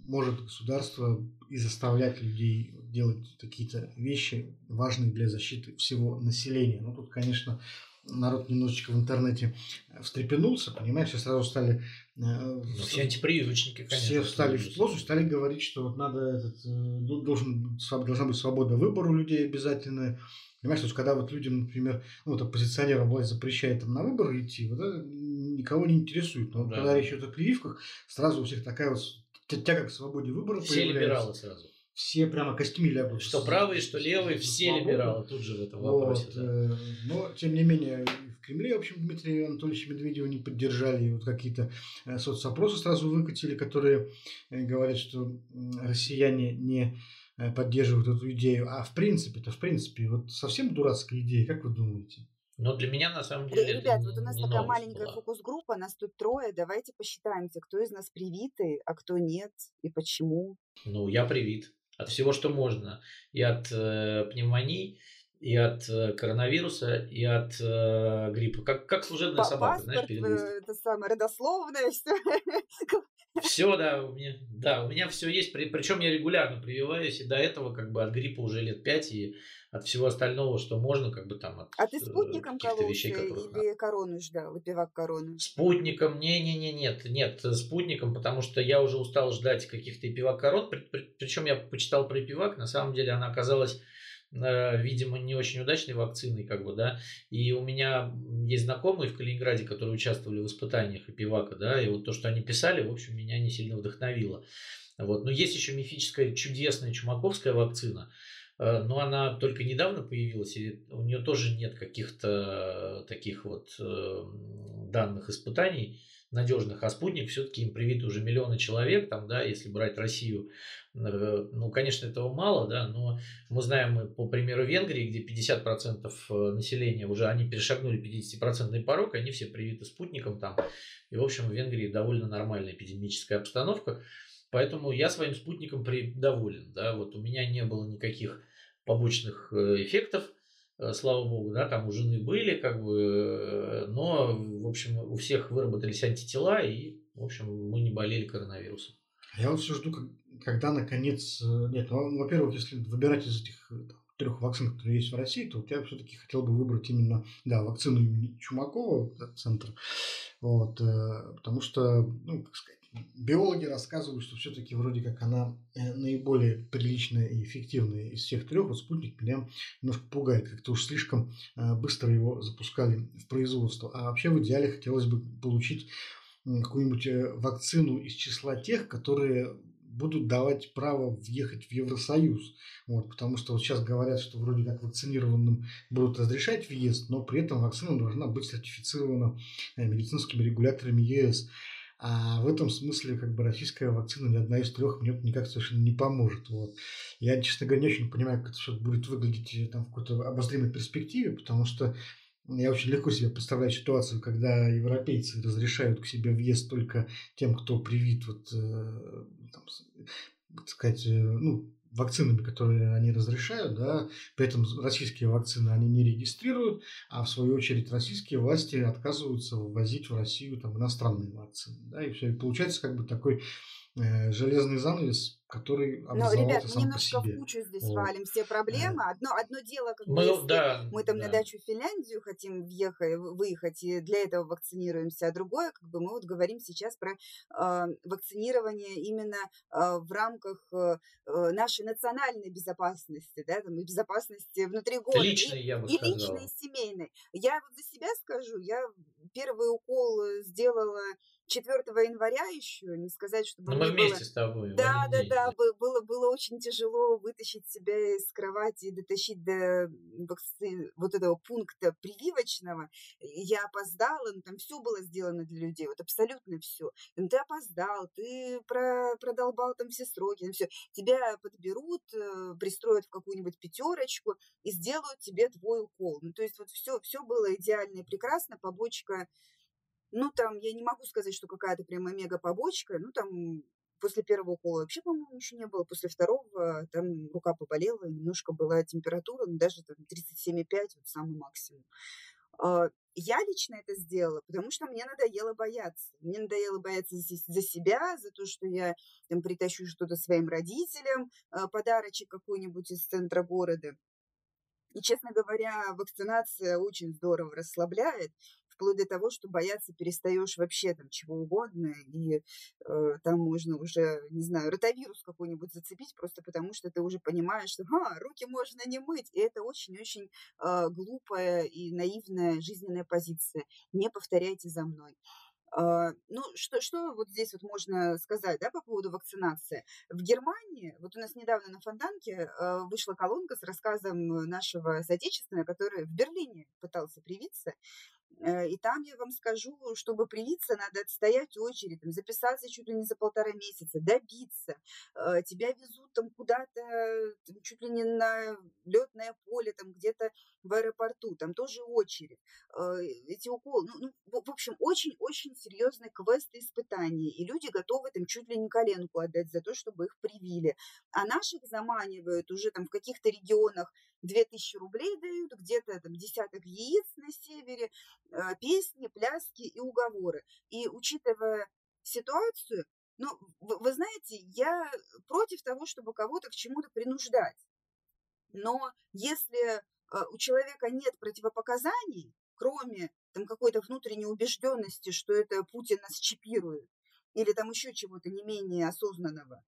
S3: может государство и заставлять людей делать какие-то вещи важные для защиты всего населения. Ну, тут, конечно, народ немножечко в интернете встрепенулся, понимаешь, все сразу стали... Э,
S1: ну, все антипрививочники, конечно.
S3: Все встали в позу, стали говорить, что вот надо этот, э, должен, должна быть свобода выбора у людей обязательно. Понимаешь, то есть, когда вот людям, например, ну, вот оппозиционерам власть запрещает там на выборы идти, вот это никого не интересует. Но да. когда речь идет о прививках, сразу у всех такая вот тяга к свободе выбора
S1: Все появляется. либералы сразу
S3: все прямо костями лягут.
S1: Что правые, что левые, все свободу. либералы тут же в этом вопросе. Вот, да.
S3: Э, но, тем не менее, в Кремле, в общем, Дмитрия Анатольевича Медведева не поддержали. И вот какие-то э, соцопросы сразу выкатили, которые э, говорят, что россияне не поддерживают эту идею. А в принципе-то, в принципе, вот совсем дурацкая идея, как вы думаете?
S1: Но для меня на самом деле.
S2: Ребят, вот у нас такая маленькая фокус-группа, нас тут трое. Давайте посчитаемся, кто из нас привитый, а кто нет и почему.
S1: Ну, я привит от всего, что можно. И от э, пневмонии, и от э, коронавируса, и от э, гриппа. Как, как служебная По собака,
S2: паспорт, знаешь, перед э, Это самое родословное, все.
S1: Все, да, у меня, да, у меня все есть. При, причем я регулярно прививаюсь, и до этого как бы от гриппа уже лет пять, и от всего остального, что можно, как бы там от
S2: А ты э, спутником кололся вещей, или надо. корону ждал, выпивак корону?
S1: Спутником, не-не-не, нет, нет, спутником, потому что я уже устал ждать каких-то эпивак корон, причем я почитал про эпивак, на самом деле она оказалась э, видимо, не очень удачной вакциной, как бы, да, и у меня есть знакомые в Калининграде, которые участвовали в испытаниях эпивака, да, и вот то, что они писали, в общем, меня не сильно вдохновило. Вот. Но есть еще мифическая чудесная чумаковская вакцина, Э, но она только недавно появилась, и у нее тоже нет каких-то таких вот э, данных испытаний надежных, а спутник все-таки им привит уже миллионы человек, там, да, если брать Россию, э, ну, конечно, этого мало, да, но мы знаем по примеру Венгрии, где 50% населения уже, они перешагнули 50% порог, они все привиты спутником там, и, в общем, в Венгрии довольно нормальная эпидемическая обстановка, Поэтому я своим спутником при... доволен. Да? Вот у меня не было никаких побочных э, эффектов, э, слава богу, да, там у жены были, как бы, э, но, в общем, у всех выработались антитела, и, в общем, мы не болели коронавирусом.
S3: Я вот все жду, когда наконец, нет, ну, во-первых, если выбирать из этих трех вакцин, которые есть в России, то я все-таки хотел бы выбрать именно, да, вакцину имени Чумакова, этот центр, вот, потому что, ну, как сказать, биологи рассказывают, что все-таки вроде как она э, наиболее приличная и эффективная из всех трех. Вот спутник меня немножко пугает, как-то уж слишком э, быстро его запускали в производство. А вообще в идеале хотелось бы получить какую-нибудь вакцину из числа тех, которые будут давать право въехать в Евросоюз. Вот, потому что вот сейчас говорят, что вроде как вакцинированным будут разрешать въезд, но при этом вакцина должна быть сертифицирована э, медицинскими регуляторами ЕС. А в этом смысле как бы российская вакцина ни одна из трех мне никак совершенно не поможет. Вот. Я, честно говоря, не очень понимаю, как это все будет выглядеть э, там, в какой-то обозримой перспективе, потому что я очень легко себе представляю ситуацию, когда европейцы разрешают к себе въезд только тем, кто привит вот, э, там, так сказать, э, ну, вакцинами, которые они разрешают, да, при этом российские вакцины они не регистрируют, а в свою очередь российские власти отказываются ввозить в Россию там иностранные вакцины, да, и все, и получается как бы такой э, железный занавес, который
S2: Но, ребят, мы немножко в кучу здесь вот. валим все проблемы. Одно, одно дело, как мы, бы, если да, мы там да. на дачу в Финляндию хотим въехать, выехать, и для этого вакцинируемся, а другое, как бы мы вот говорим сейчас про э, вакцинирование именно э, в рамках э, нашей национальной безопасности, да, там, и безопасности внутри города.
S1: Личной,
S2: и,
S1: я бы
S2: и личной, и семейной. Я вот за себя скажу, я первый укол сделала 4 января еще, не сказать, что...
S1: Но мы вместе было... с тобой.
S2: Да, да, да, было, было очень тяжело вытащить себя из кровати и дотащить до вот этого пункта прививочного. Я опоздала, ну, там все было сделано для людей, вот абсолютно все. Ну, ты опоздал, ты про, продолбал там все сроки, ну, все. Тебя подберут, э, пристроят в какую-нибудь пятерочку и сделают тебе твой укол. Ну, то есть вот все, все было идеально и прекрасно, побочка ну, там, я не могу сказать, что какая-то прямо мега-побочка. Ну, там, после первого укола вообще, по-моему, ничего не было. После второго там рука поболела, немножко была температура, ну, даже там 37,5, вот самый максимум. А, я лично это сделала, потому что мне надоело бояться. Мне надоело бояться за себя, за то, что я там притащу что-то своим родителям, а, подарочек какой-нибудь из центра города. И, честно говоря, вакцинация очень здорово расслабляет вплоть до того, что бояться перестаешь вообще там чего угодно, и э, там можно уже, не знаю, ротавирус какой-нибудь зацепить, просто потому что ты уже понимаешь, что а, руки можно не мыть, и это очень-очень э, глупая и наивная жизненная позиция. Не повторяйте за мной. Uh, ну, что, что вот здесь вот можно сказать, да, по поводу вакцинации? В Германии, вот у нас недавно на Фонтанке uh, вышла колонка с рассказом нашего соотечественного, который в Берлине пытался привиться, Э, и там, я вам скажу, чтобы привиться, надо отстоять очередь, там, записаться чуть ли не за полтора месяца, добиться. Э, тебя везут там куда-то, чуть ли не на летное поле, там где-то в аэропорту, там тоже очередь. Э, эти уколы, ну, ну в общем, очень-очень серьезный квест и испытания. И люди готовы там чуть ли не коленку отдать за то, чтобы их привили. А наших заманивают уже там в каких-то регионах 2000 рублей дают, где-то там десяток яиц на севере, э, песни, пляски и уговоры. И учитывая ситуацию, ну, вы, вы знаете, я против того, чтобы кого-то к чему-то принуждать. Но если у человека нет противопоказаний, кроме там какой-то внутренней убежденности, что это Путин нас чипирует, или там еще чего-то не менее осознанного,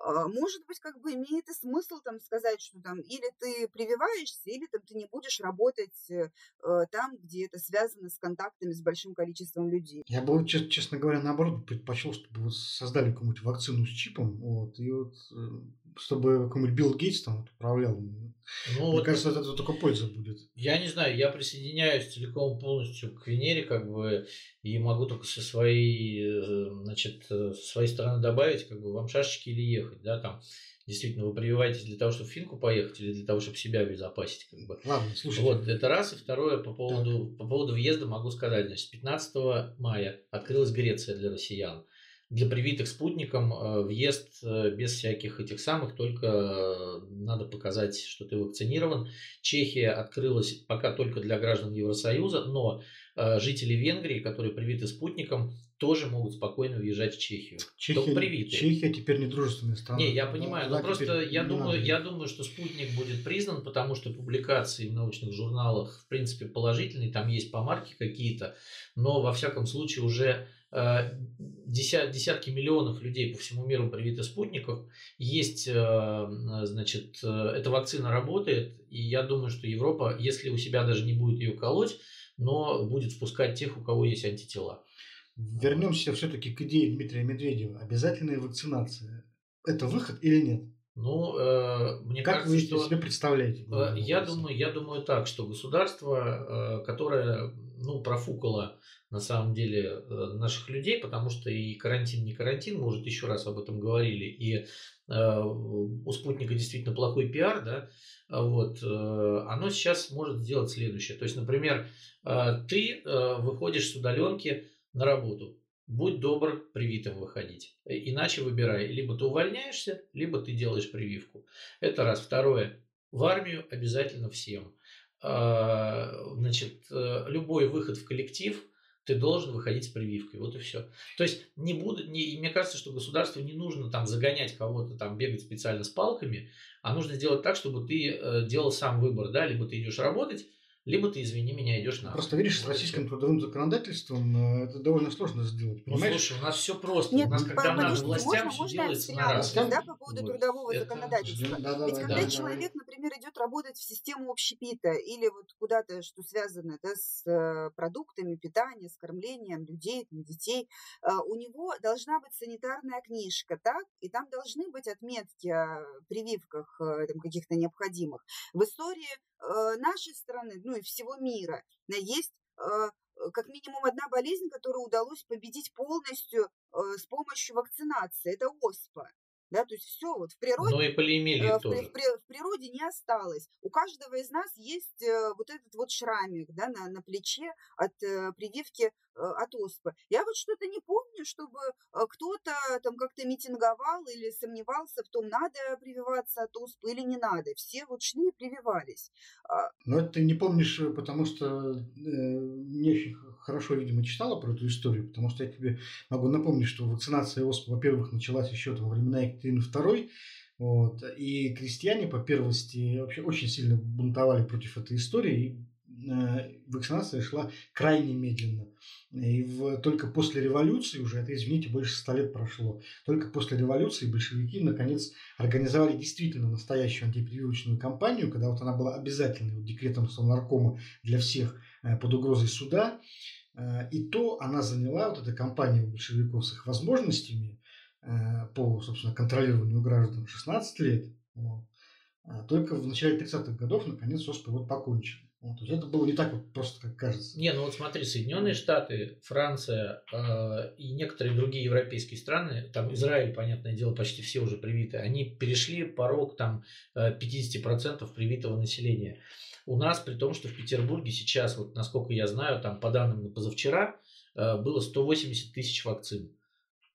S2: а, может быть, как бы имеет и смысл там сказать, что там или ты прививаешься, или там ты не будешь работать э, э там, где это связано с контактами с большим количеством людей.
S3: Я бы, честно говоря, наоборот, предпочел, чтобы создали какую-нибудь вакцину с чипом, вот, и вот э, чтобы какой-нибудь Билл Гейтс там вот управлял. Ну, Мне вот кажется, это только польза будет.
S1: Я не знаю, я присоединяюсь целиком полностью к Венере, как бы, и могу только со своей, э, значит, со своей стороны добавить, как бы, вам шашечки или ехать, да, там, действительно, вы прививаетесь для того, чтобы в Финку поехать или для того, чтобы себя обезопасить, как бы.
S3: Ладно, слушай.
S1: Вот, это раз. И второе, по поводу, по поводу въезда могу сказать, значит, 15 мая открылась Греция для россиян для привитых спутником э, въезд э, без всяких этих самых, только э, надо показать, что ты вакцинирован. Чехия открылась пока только для граждан Евросоюза, но жители Венгрии, которые привиты спутником, тоже могут спокойно уезжать в Чехию.
S3: Чехия, привитые. Чехия теперь не дружественная страна.
S1: Не, я понимаю, но просто я думаю, я думаю, что спутник будет признан, потому что публикации в научных журналах в принципе положительные, там есть помарки какие-то, но во всяком случае уже э, десятки миллионов людей по всему миру привиты спутников. Есть, э, значит, э, эта вакцина работает, и я думаю, что Европа, если у себя даже не будет ее колоть, но будет впускать тех, у кого есть антитела.
S3: Вернемся все-таки к идее Дмитрия Медведева. Обязательная вакцинация. Это выход или нет?
S1: Ну, э, мне
S3: как
S1: кажется,
S3: вы
S1: что
S3: себе представляете?
S1: Э, я думаю, я думаю так, что государство, э, которое, ну, профукало на самом деле э, наших людей, потому что и карантин не карантин, может еще раз об этом говорили, и э, у спутника действительно плохой пиар, да, вот, э, оно сейчас может сделать следующее. То есть, например, э, ты э, выходишь с удаленки на работу. Будь добр привитым выходить. Э, иначе выбирай. Либо ты увольняешься, либо ты делаешь прививку. Это раз. Второе. В армию обязательно всем. А, значит, э, любой выход в коллектив ты должен выходить с прививкой. Вот и все. То есть не буду, не, мне кажется, что государству не нужно там загонять кого-то, там бегать специально с палками, а нужно сделать так, чтобы ты э, делал сам выбор, да, либо ты идешь работать, либо ты, извини меня, идешь на...
S3: Просто видишь, с российским трудовым законодательством э, это довольно сложно сделать,
S1: ну, понимаешь? Ну, слушай, у нас все просто. Нет, у нас, когда надо властям,
S2: можно, все делается на раз. Да, по поводу вот. трудового это... законодательства. Да, да, Ведь да, когда да, человек, да. например, идет работать в систему общепита или вот куда-то, что связано да, с э, продуктами питания, с кормлением людей, там, детей, э, у него должна быть санитарная книжка, так? И там должны быть отметки о прививках там, каких-то необходимых. В истории нашей страны, ну и всего мира, есть э, как минимум одна болезнь, которую удалось победить полностью э, с помощью вакцинации. Это оспа. Да, то есть все вот в природе,
S1: ну и полиэмилия
S2: в, тоже. В, в, природе не осталось. У каждого из нас есть вот этот вот шрамик да, на, на плече от прививки Э, от оспы. Я вот что-то не помню, чтобы э, кто-то там как-то митинговал или сомневался в том, надо прививаться от оспы или не надо. Все вот шли и прививались.
S3: А Но это ты не помнишь, э, потому что э, не очень хорошо, видимо, читала про эту историю, потому что я тебе могу напомнить, что вакцинация оспы, во-первых, началась еще там во времена Екатерины II, вот, и крестьяне по первости вообще очень сильно бунтовали против этой истории, и вакцинация шла крайне медленно. И в, только после революции уже, это, извините, больше ста лет прошло, только после революции большевики, наконец, организовали действительно настоящую антипрививочную кампанию, когда вот она была обязательной вот, декретом Совнаркома для всех э, под угрозой суда. Э, и то она заняла, вот эта кампания большевиков с их возможностями э, по, собственно, контролированию граждан 16 лет. Вот. А только в начале 30-х годов, наконец, ОСП вот покончили. Вот, то есть это было не так вот просто, как кажется.
S1: Не, ну вот смотри, Соединенные Штаты, Франция э, и некоторые другие европейские страны, там Израиль, понятное дело, почти все уже привиты, они перешли порог там 50% э, привитого населения. У нас, при том, что в Петербурге сейчас, вот насколько я знаю, там по данным позавчера, э, было 180 тысяч вакцин.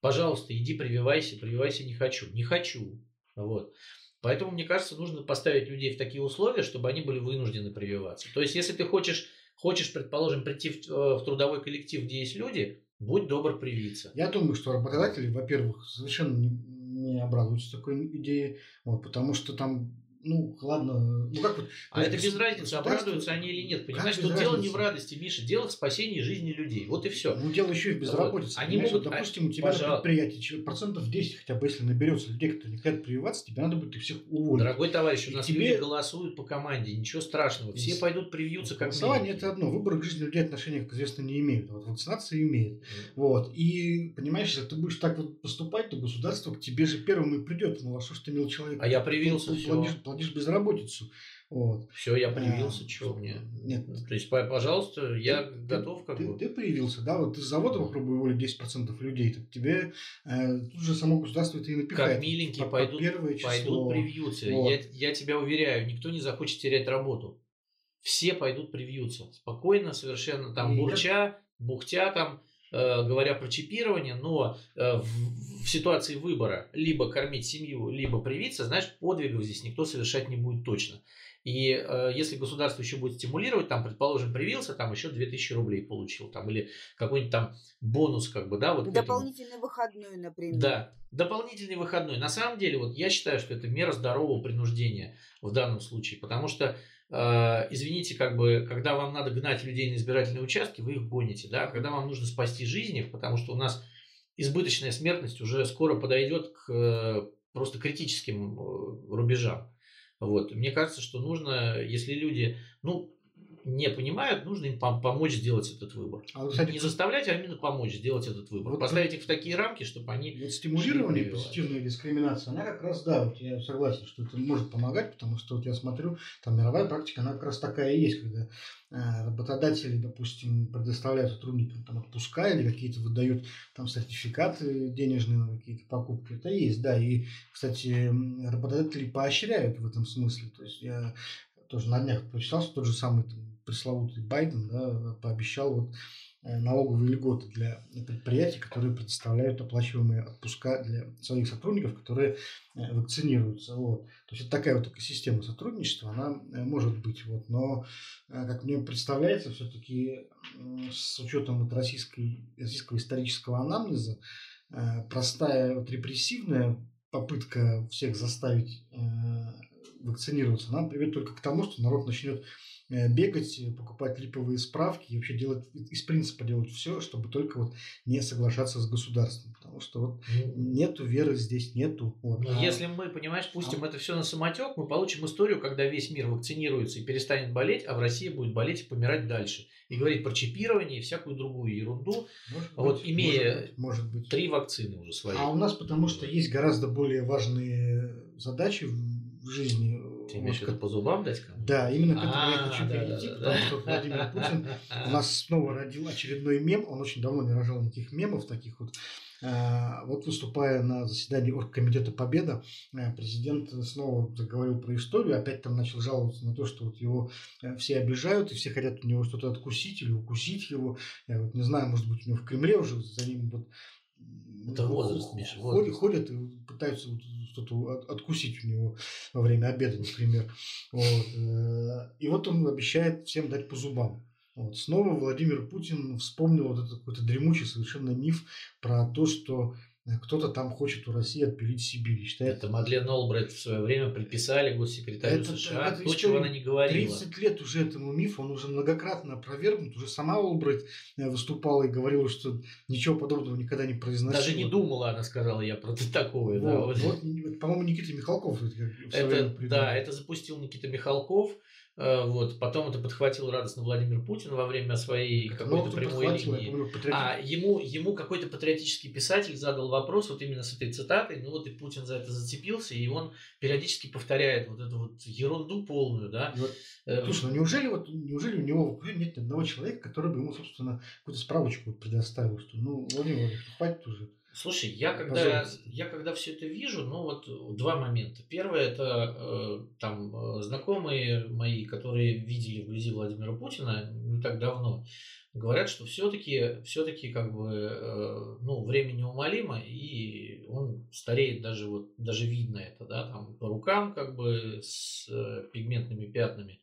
S1: Пожалуйста, иди прививайся, прививайся не хочу. Не хочу. Вот. Поэтому, мне кажется, нужно поставить людей в такие условия, чтобы они были вынуждены прививаться. То есть, если ты хочешь, хочешь предположим, прийти в, э, в трудовой коллектив, где есть люди, будь добр привиться.
S3: Я думаю, что работодатели, во-первых, совершенно не, не обрадуются такой идее, вот, потому что там ну, ладно, ну как вот...
S1: А это без разницы, обрадуются они или нет. Понимаешь, что дело не в радости, Миша, дело в спасении жизни людей. Вот и все.
S3: Ну, дело еще и в безработице.
S1: Они могут...
S3: Допустим, у тебя Пожалуйста. на предприятии процентов 10 хотя бы, если наберется людей, кто не хотят прививаться, тебе надо будет их всех уволить.
S1: Дорогой товарищ, у нас тебе... люди голосуют по команде, ничего страшного. Все пойдут привьются как
S3: Голосование это одно, выборы к жизни людей отношения, как известно, не имеют. Вот вакцинация имеет. Mm. Вот. И, понимаешь, если ты будешь так вот поступать, то государство к тебе же первым и придет. Ну, а что ж ты, мил человек?
S1: А я привился,
S3: платишь, безработицу. Вот.
S1: Все, я привился, а, что мне? Нет. То есть, пожалуйста, я ты, готов как
S3: ты,
S1: бы.
S3: Ты привился, да, вот ты с завода попробуй уволить 10% людей, так тебе э, тут же само государство это и напихает.
S1: Как миленькие по, пойдут, по пойдут привьются. Вот. Я, я тебя уверяю, никто не захочет терять работу. Все пойдут привьются. Спокойно, совершенно там и бурча, бухтя там, говоря про чипирование, но в ситуации выбора либо кормить семью, либо привиться, знаешь, подвигов здесь никто совершать не будет точно. И э, если государство еще будет стимулировать, там, предположим, привился, там еще 2000 рублей получил, там, или какой-нибудь там бонус, как бы, да, вот.
S2: Дополнительный выходной, например.
S1: Да, дополнительный выходной. На самом деле, вот я считаю, что это мера здорового принуждения в данном случае, потому что э, извините, как бы, когда вам надо гнать людей на избирательные участки, вы их гоните, да, когда вам нужно спасти жизни, потому что у нас избыточная смертность уже скоро подойдет к э, просто критическим э, рубежам. Вот. Мне кажется, что нужно, если люди, ну, не понимают, нужно им помочь сделать этот выбор. А, кстати, не заставлять, а именно помочь сделать этот выбор. Вот, Поставить их в такие рамки, чтобы они...
S3: Вот стимулирование, позитивная дискриминация, она как раз, да, вот я согласен, что это может помогать, потому что вот я смотрю, там мировая практика, она как раз такая и есть, когда э, работодатели, допустим, предоставляют сотрудникам там отпуска или какие-то выдают там сертификаты денежные на какие-то покупки. Это есть, да. И, кстати, работодатели поощряют в этом смысле. То есть я тоже на днях прочитал, что тот же самый там, пресловутый Байден да, пообещал вот э, налоговые льготы для предприятий, которые предоставляют оплачиваемые отпуска для своих сотрудников, которые э, вакцинируются. Вот. То есть это такая вот экосистема сотрудничества, она э, может быть. Вот. Но, как мне представляется, все-таки с учетом вот российской, российского исторического анамнеза, простая вот репрессивная попытка всех заставить вакцинироваться, она приведет только к тому, что народ начнет бегать, э, покупать липовые справки и вообще делать, из принципа делать все, чтобы только вот не соглашаться с государством. Потому что вот нету веры здесь, нету. Вот.
S1: Но а, если мы, понимаешь, пустим а... это все на самотек, мы получим историю, когда весь мир вакцинируется и перестанет болеть, а в России будет болеть и помирать дальше. И говорить про чипирование и всякую другую ерунду, может вот быть, имея может быть, может быть. три вакцины уже свои.
S3: А у нас потому что есть гораздо более важные задачи в жизни
S1: ты имеешь в виду по зубам дать кому?
S3: Да, именно к этому я хочу перейти, потому что Владимир Путин у нас снова родил очередной мем. Он очень давно не рожал никаких мемов таких вот. А, вот выступая на заседании Оргкомитета Победа, э, президент снова заговорил про историю, опять там начал жаловаться на то, что вот его э, все обижают, и все хотят у него что-то откусить или укусить его. Я вот не знаю, может быть, у него в Кремле уже за ним вот
S1: это возраст, Миша,
S3: возраст. Ходят и пытаются что-то откусить у него во время обеда, например. Вот. Э, и вот он обещает всем дать по зубам. Вот. Снова Владимир Путин вспомнил вот этот какой-то дремучий совершенно миф про то, что кто-то там хочет у России отпилить Сибирь.
S1: Считает... Это Мадлен Олбрайт в свое время приписали госсекретарю это, США, это то, чего она не говорила.
S3: 30 лет уже этому мифу, он уже многократно опровергнут. Уже сама Олбрайт э, выступала и говорила, что ничего подобного никогда не произносила.
S1: Даже не думала, она сказала, я про такое. Вот,
S3: да, вот. вот по-моему, Никита Михалков
S1: это, да, это запустил Никита Михалков. Э, вот. Потом это подхватил радостно Владимир Путин во время своей какой-то прямой линии. Помню, а ему, ему какой-то патриотический писатель задал вопрос вот именно с этой цитатой. Ну вот и Путин за это зацепился, и он периодически повторяет вот эту вот ерунду полную. Да?
S3: Вот, э, слушай, ну неужели, вот, неужели у него нет ни одного человека, который бы ему, собственно, какую-то справочку предоставил, что ну, Владимир Владимирович, ну, хватит уже.
S1: Слушай, я когда, я когда все это вижу, ну вот два момента. Первое это э, там э, знакомые мои, которые видели вблизи Владимира Путина не так давно, говорят, что все-таки все-таки как бы э, ну время неумолимо и он стареет даже вот даже видно это, да, там по рукам как бы с э, пигментными пятнами.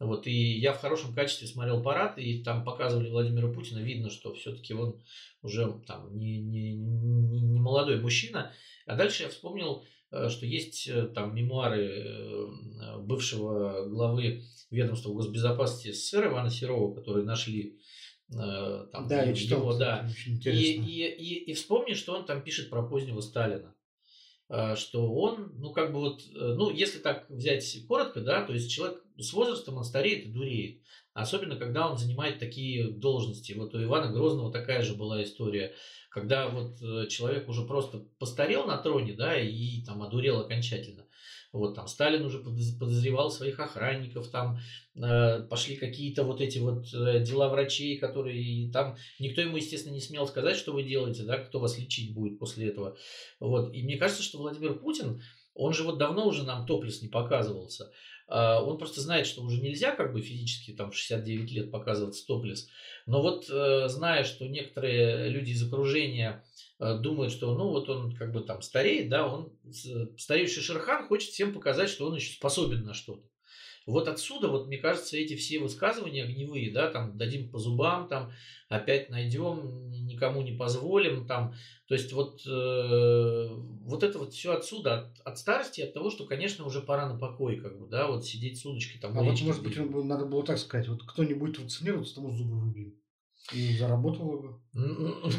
S1: Вот, и я в хорошем качестве смотрел парад, и там показывали Владимира Путина, видно, что все-таки он уже там не, не, не, молодой мужчина. А дальше я вспомнил, э, что есть э, там мемуары э, бывшего главы ведомства госбезопасности СССР Ивана Серова, которые нашли там,
S3: да, его, читал,
S1: да. И, и, и, и вспомни, что он там пишет про позднего Сталина. Что он, ну, как бы вот, ну, если так взять коротко, да, то есть человек с возрастом, он стареет и дуреет. Особенно, когда он занимает такие должности. Вот у Ивана Грозного такая же была история, когда вот э, человек уже просто постарел на троне, да, и там одурел окончательно. Вот там Сталин уже подозревал своих охранников, там э, пошли какие-то вот эти вот э, дела врачей, которые там никто ему, естественно, не смел сказать, что вы делаете, да, кто вас лечить будет после этого. Вот. И мне кажется, что Владимир Путин, Он же вот давно уже нам топлес не показывался. А, он просто знает, что уже нельзя как бы физически там в 69 лет показывать топлес. Но вот э, зная, что некоторые люди из окружения э, думают, что ну вот он как бы там стареет, да, он стареющий Шерхан хочет всем показать, что он еще способен на что-то. Вот отсюда, вот мне кажется, эти все высказывания огневые, да, там дадим по зубам, там опять найдем, никому не позволим, там, то есть вот, э, вот это вот все отсюда, от, от старости, от того, что, конечно, уже пора на покой, как бы, да, вот сидеть с удочкой там.
S3: А вот, может быть, надо было так сказать, вот кто не будет вакцинироваться, тому зубы выбьем. И заработало бы. Ну,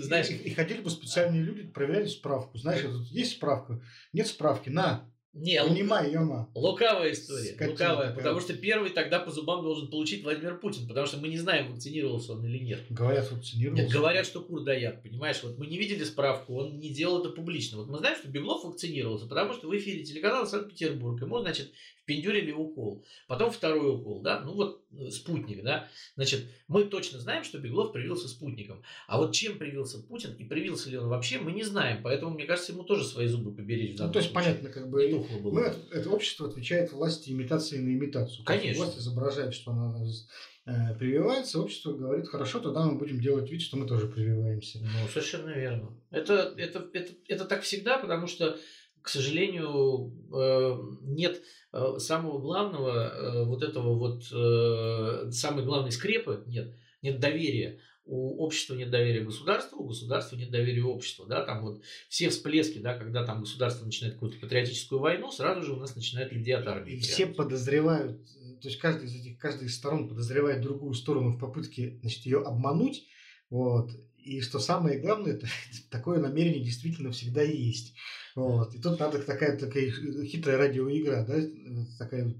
S3: знаешь, и ходили бы специальные люди, проверяли справку. Знаешь, есть справка, нет справки, на,
S1: не, Понимай, ёма. Лукавая история. Скотина лукавая. Такая. Потому что первый тогда по зубам должен получить Владимир Путин. Потому что мы не знаем, вакцинировался он или нет.
S3: Говорят, вакцинировался.
S1: Нет, говорят, что кур дает. Понимаешь, вот мы не видели справку, он не делал это публично. Вот мы знаем, что Беглов вакцинировался, потому что в эфире телеканала Санкт-Петербург. Ему, значит, впендюрили укол. Потом второй укол, да, ну вот э, спутник, да. Значит, мы точно знаем, что Беглов привился спутником. А вот чем привился Путин и привился ли он вообще, мы не знаем. Поэтому, мне кажется, ему тоже свои зубы поберечь.
S3: Ну, то есть, случае. понятно, как бы мы, это, это общество отвечает власти имитации на имитацию.
S1: Конечно.
S3: Власть изображает, что она э, прививается, общество говорит, хорошо, тогда мы будем делать вид, что мы тоже прививаемся.
S1: Ну, совершенно верно. Это, это, это, это так всегда, потому что, к сожалению, э, нет Э, самого главного, э, вот этого вот, э, самой главной скрепы нет, нет доверия. У общества нет доверия государству, у государства нет доверия обществу. Да? Там вот все всплески, да, когда там государство начинает какую-то патриотическую войну, сразу же у нас начинают людей от армии.
S3: И все подозревают, то есть каждый из этих, каждая из сторон подозревает другую сторону в попытке значит, ее обмануть. Вот. И что самое главное, это, такое намерение действительно всегда есть. Вот. И тут надо такая, такая хитрая радиоигра, да, такая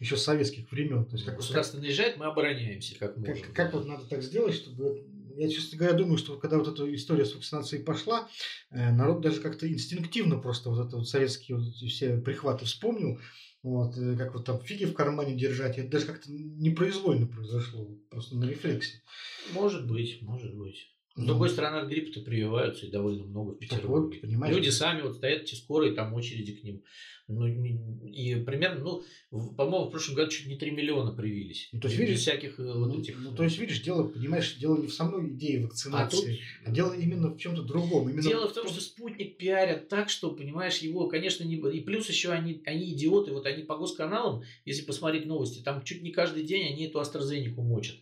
S3: еще с советских времен. То
S1: есть, как Государство вот, наезжает, мы обороняемся, как
S3: можем. Как, как вот надо так сделать, чтобы я, честно говоря, думаю, что когда вот эта история с вакцинацией пошла, э, народ даже как-то инстинктивно просто вот это вот советские вот все прихваты вспомнил, вот, э, как вот там фиги в кармане держать, это даже как-то непроизвольно произошло, просто на рефлексе.
S1: Может быть, может быть. С другой стороны, от гриппа-то прививаются и довольно много в Петербурге. Вот, Люди сами вот стоят эти скорые, там очереди к ним. Ну, и примерно, ну, по-моему, в прошлом году чуть не 3 миллиона привились.
S3: Ну, то есть, видишь, всяких э, вот ну, этих... Ну, то есть, видишь, дело, понимаешь, дело не в самой идее вакцинации, а, тут... а дело именно в чем-то другом. Именно
S1: дело в том, что спутник пиарят так, что, понимаешь, его, конечно, не... И плюс еще они, они идиоты, вот они по госканалам, если посмотреть новости, там чуть не каждый день они эту AstraZeneca мочат.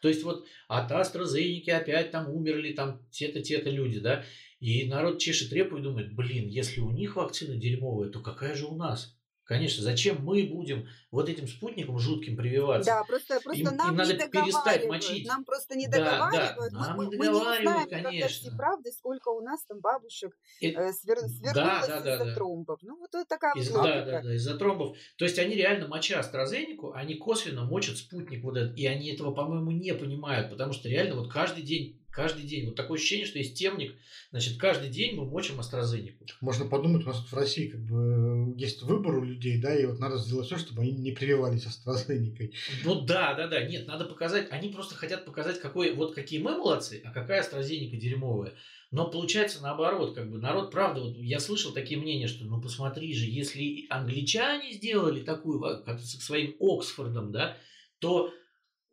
S1: То есть вот от AstraZeneca опять там умерли там те-то, те-то люди, да, и народ чешет репу и думает, блин, если у них вакцина дерьмовая, то какая же у нас? Конечно, зачем мы будем вот этим спутником жутким прививаться?
S2: Да, просто, просто им, нам им надо не перестать мочить. Нам просто не договаривают. Да, да. Нам мы, не договаривают, мы не знаем, конечно. Как правды, сколько у нас там бабушек э, свер, свернулось да, да, да, из-за да. тромбов. Ну, вот такая
S1: из, Да, да, да, из-за тромбов. То есть они реально моча AstraZeneca, они косвенно мочат спутник вот этот. И они этого, по-моему, не понимают, потому что реально вот каждый день Каждый день. Вот такое ощущение, что есть темник. Значит, каждый день мы мочим AstraZeneca.
S3: Можно подумать, у нас в России как бы есть выбор у людей, да, и вот надо сделать все, чтобы они не прививались AstraZeneca.
S1: Ну да, да, да. Нет, надо показать. Они просто хотят показать, какой, вот какие мы молодцы, а какая AstraZeneca дерьмовая. Но получается наоборот, как бы народ, правда, вот я слышал такие мнения, что ну посмотри же, если англичане сделали такую, как со своим Оксфордом, да, то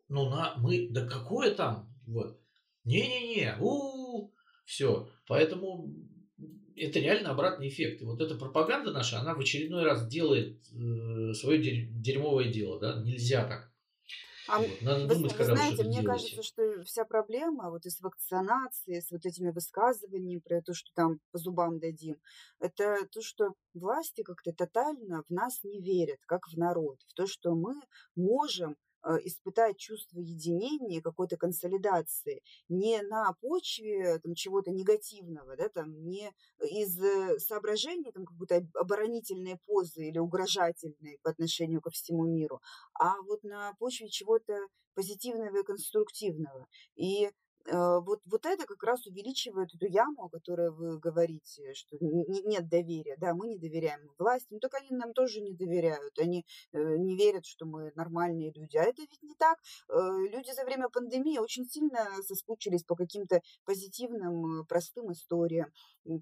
S1: ну на, мы, да какое там, вот. Не-не-не, у все. Поэтому это реально обратный эффект. И вот эта пропаганда наша, она в очередной раз делает э, свое дерьмовое дело. Да? Нельзя так.
S2: А вот. Надо вы, думать, вы когда знаете, мне делаете. кажется, что вся проблема вот и с вакцинацией, с вот этими высказываниями про то, что там по зубам дадим, это то, что власти как-то тотально в нас не верят, как в народ, в то, что мы можем испытать чувство единения, какой-то консолидации не на почве там, чего-то негативного, да, там, не из э, соображений там, какой-то оборонительной позы или угрожательной по отношению ко всему миру, а вот на почве чего-то позитивного и конструктивного. И Э, вот, вот это как раз увеличивает эту яму, о которой вы говорите, что нет доверия. Да, мы не доверяем власти, но так они нам тоже не доверяют. Они э, не верят, что мы нормальные люди. А это ведь не так. Э, люди за время пандемии очень сильно соскучились по каким-то позитивным, простым историям.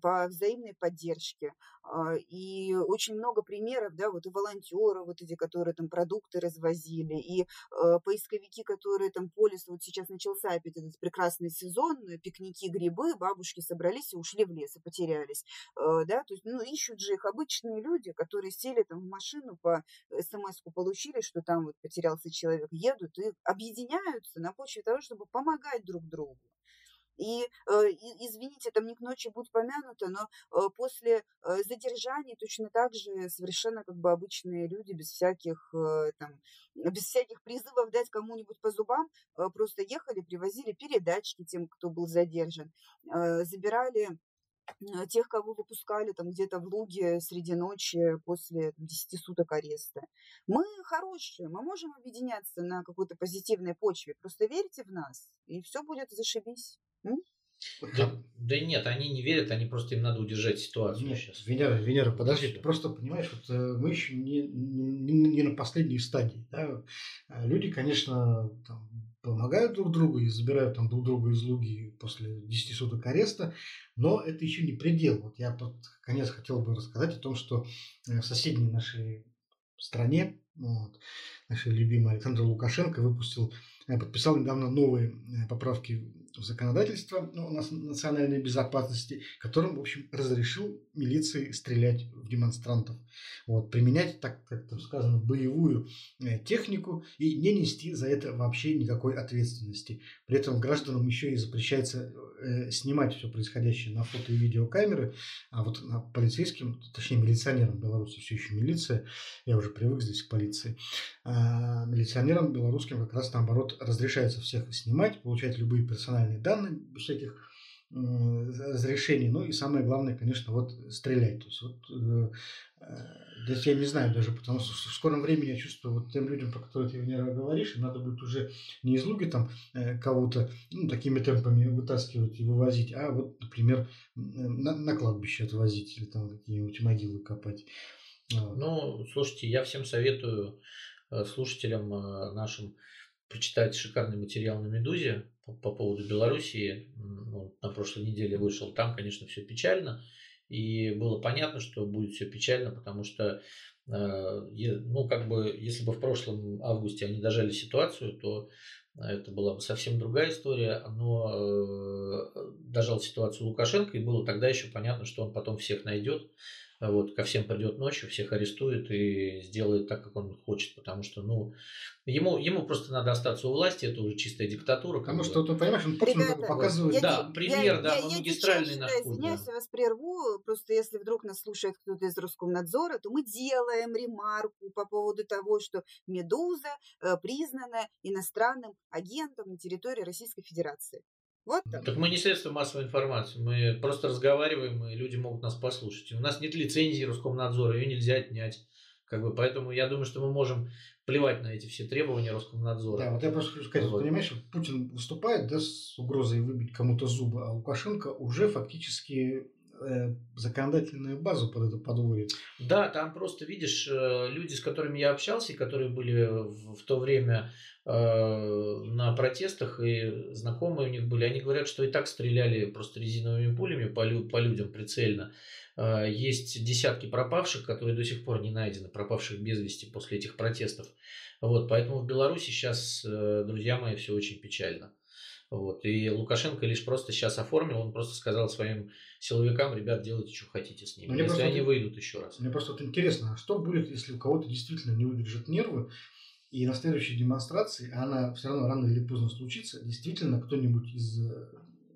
S2: По взаимной поддержке. А, и очень много примеров, да, вот и волонтеры, вот эти, которые там продукты развозили, и э, поисковики, которые там по лесу, вот сейчас начался опять этот прекрасный сезон, пикники, грибы, бабушки собрались и ушли в лес и потерялись, э, да, то есть, ну, ищут же их обычные люди, которые сели там в машину, по смс-ку получили, что там вот потерялся человек, едут и объединяются на почве того, чтобы помогать друг другу. И, э, извините, там не к ночи будет помянуто, но э, после э, задержаний точно так же совершенно как бы обычные люди без всяких там, без всяких призывов дать кому-нибудь по зубам, просто ехали, привозили передачки тем, кто был задержан, забирали тех, кого выпускали там где-то в Луге среди ночи после 10 суток ареста. Мы хорошие, мы можем объединяться на какой-то позитивной почве. Просто верьте в нас, и все будет зашибись.
S1: Да, да нет, они не верят, они просто им надо удержать ситуацию
S3: нет,
S1: сейчас.
S3: Венера, Венера, подожди, ты просто понимаешь, вот э, мы еще не, не, не на последней стадии. Да? А люди, конечно, там, помогают друг другу и забирают там друг друга из луги после 10 суток ареста, но это еще не предел. Вот я под конец хотел бы рассказать о том, что э, в соседней нашей стране вот, наш любимый Александр Лукашенко выпустил, э, подписал недавно новые поправки в законодательство ну, национальной безопасности, которым, в общем, разрешил милиции стрелять в демонстрантов. Вот, применять, так как там сказано, боевую э, технику и не нести за это вообще никакой ответственности. При этом гражданам еще и запрещается э, снимать все происходящее на фото и видеокамеры, а вот на полицейским, точнее милиционерам Беларуси все еще милиция, я уже привык здесь к полиции, а милиционерам белорусским как раз наоборот разрешается всех снимать, получать любые персональные данные без всяких разрешений. Ну и самое главное, конечно, вот стрелять. То есть вот э, Здесь я не знаю даже, потому что в скором времени я чувствую, вот тем людям, про которые ты, Венера, говоришь, им надо будет уже не из луги там э, кого-то ну, такими темпами вытаскивать и вывозить, а вот, например, на, на кладбище отвозить или там какие-нибудь могилы копать.
S1: Ну, слушайте, я всем советую э, слушателям э, нашим почитать шикарный материал на «Медузе» по, по поводу Белоруссии. Ну, на прошлой неделе вышел. Там, конечно, все печально. И было понятно, что будет все печально, потому что, э, ну, как бы, если бы в прошлом августе они дожали ситуацию, то это была бы совсем другая история. Но э, дожал ситуацию Лукашенко, и было тогда еще понятно, что он потом всех найдет вот, ко всем придет ночью, всех арестует и сделает так, как он хочет, потому что, ну, ему, ему просто надо остаться у власти, это уже чистая диктатура.
S3: Потому что, ты понимаешь, он Путин Ребята, показывает...
S1: Я, да, пример, я, да, я, он я магистральный
S2: наш путь. Извиняюсь, я вас прерву, просто если вдруг нас слушает кто-то из Роскомнадзора, то мы делаем ремарку по поводу того, что «Медуза» э, признана иностранным агентом на территории Российской Федерации. Вот так.
S1: Так мы не средства массовой информации, мы просто разговариваем, и люди могут нас послушать. У нас нет лицензии Роскомнадзора, ее нельзя отнять. Как бы, поэтому я думаю, что мы можем плевать на эти все требования Роскомнадзора.
S3: Да, вот я просто хочу сказать, вот. понимаешь, Путин выступает да, с угрозой выбить кому-то зубы, а Лукашенко уже фактически законодательную базу под это подводит.
S1: Да, там просто, видишь, э, люди, с которыми я общался, которые были в, то время Э, на протестах, и знакомые у них были, они говорят, что и так стреляли просто резиновыми пулями по, лю- по людям прицельно. Э, есть десятки пропавших, которые до сих пор не найдены, пропавших без вести после этих протестов. Вот, поэтому в Беларуси сейчас, э, друзья мои, все очень печально. Вот. И Лукашенко лишь просто сейчас оформил, он просто сказал своим силовикам, ребят, делайте, что хотите с ними, мне если они вот, выйдут еще раз.
S3: Мне просто вот интересно, а что будет, если у кого-то действительно не выдержат нервы, и на следующей демонстрации, она все равно рано или поздно случится, действительно кто-нибудь из э,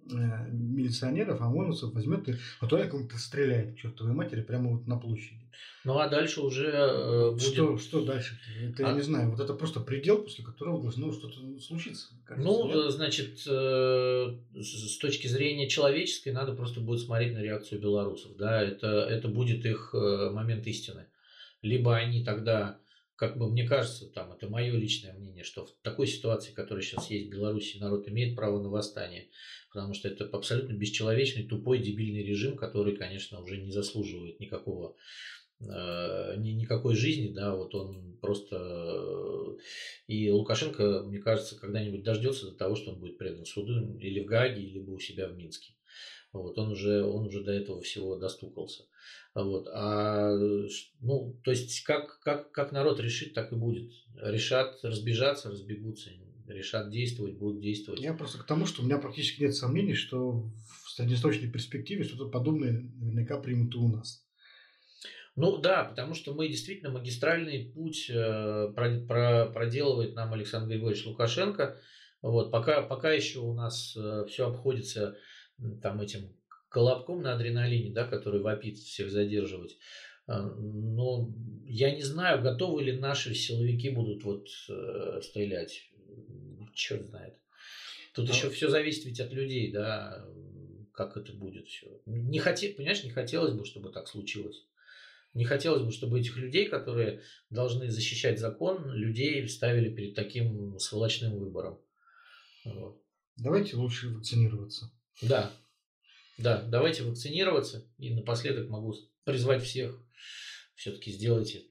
S3: милиционеров, ОМОНовцев возьмет и актуально кому-то стреляет чертовой матери прямо вот на площади.
S1: Ну а дальше уже э, будет...
S3: Что, что дальше? -то? Это а... я не знаю. Вот это просто предел, после которого должно что-то случиться.
S1: Кажется, ну, нет? значит, э, с точки зрения человеческой надо просто будет смотреть на реакцию белорусов. Да, это, это будет их э, момент истины. Либо они тогда как бы мне кажется, там, это мое личное мнение, что в такой ситуации, которая сейчас есть в Беларуси, народ имеет право на восстание, потому что это абсолютно бесчеловечный, тупой, дебильный режим, который, конечно, уже не заслуживает никакого э, никакой жизни, да, вот он просто... Э, и Лукашенко, мне кажется, когда-нибудь дождется до того, что он будет предан суду или в Гааге, либо у себя в Минске. Вот, он уже, он уже до этого всего достукался. Вот, а, ну, то есть, как, как, как народ решит, так и будет. Решат разбежаться, разбегутся. Решат действовать, будут действовать.
S3: Я просто к тому, что у меня практически нет сомнений, что в среднесрочной перспективе что-то подобное наверняка примут и у нас.
S1: Ну да, потому что мы действительно магистральный путь э, проделывает нам Александр Григорьевич Лукашенко. Вот, пока, пока еще у нас э, все обходится там этим колобком на адреналине, да, который вопит всех задерживать. Э, но я не знаю, готовы ли наши силовики будут вот стрелять. Черт знает. Тут а... еще все зависит ведь от людей, да, как это будет все. Не хотел, понимаешь, не хотелось бы, чтобы так случилось. Не хотелось бы, чтобы этих людей, которые должны защищать закон, людей ставили перед таким сволочным выбором.
S3: Вот. Давайте лучше вакцинироваться.
S1: Да, да, давайте вакцинироваться. И напоследок могу призвать всех, все-таки сделайте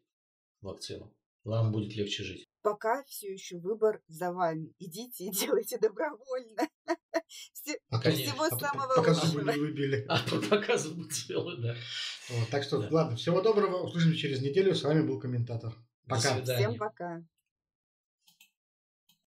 S1: вакцину. Вам будет легче жить.
S2: Пока все еще выбор за вами. Идите и делайте добровольно. Все,
S3: пока, всего а, самого пока зубы не выбили.
S1: А пока зубы целы, да.
S3: Вот, так что, да. ладно, всего доброго. Услышимся через неделю. С вами был комментатор.
S2: Пока. Всем пока.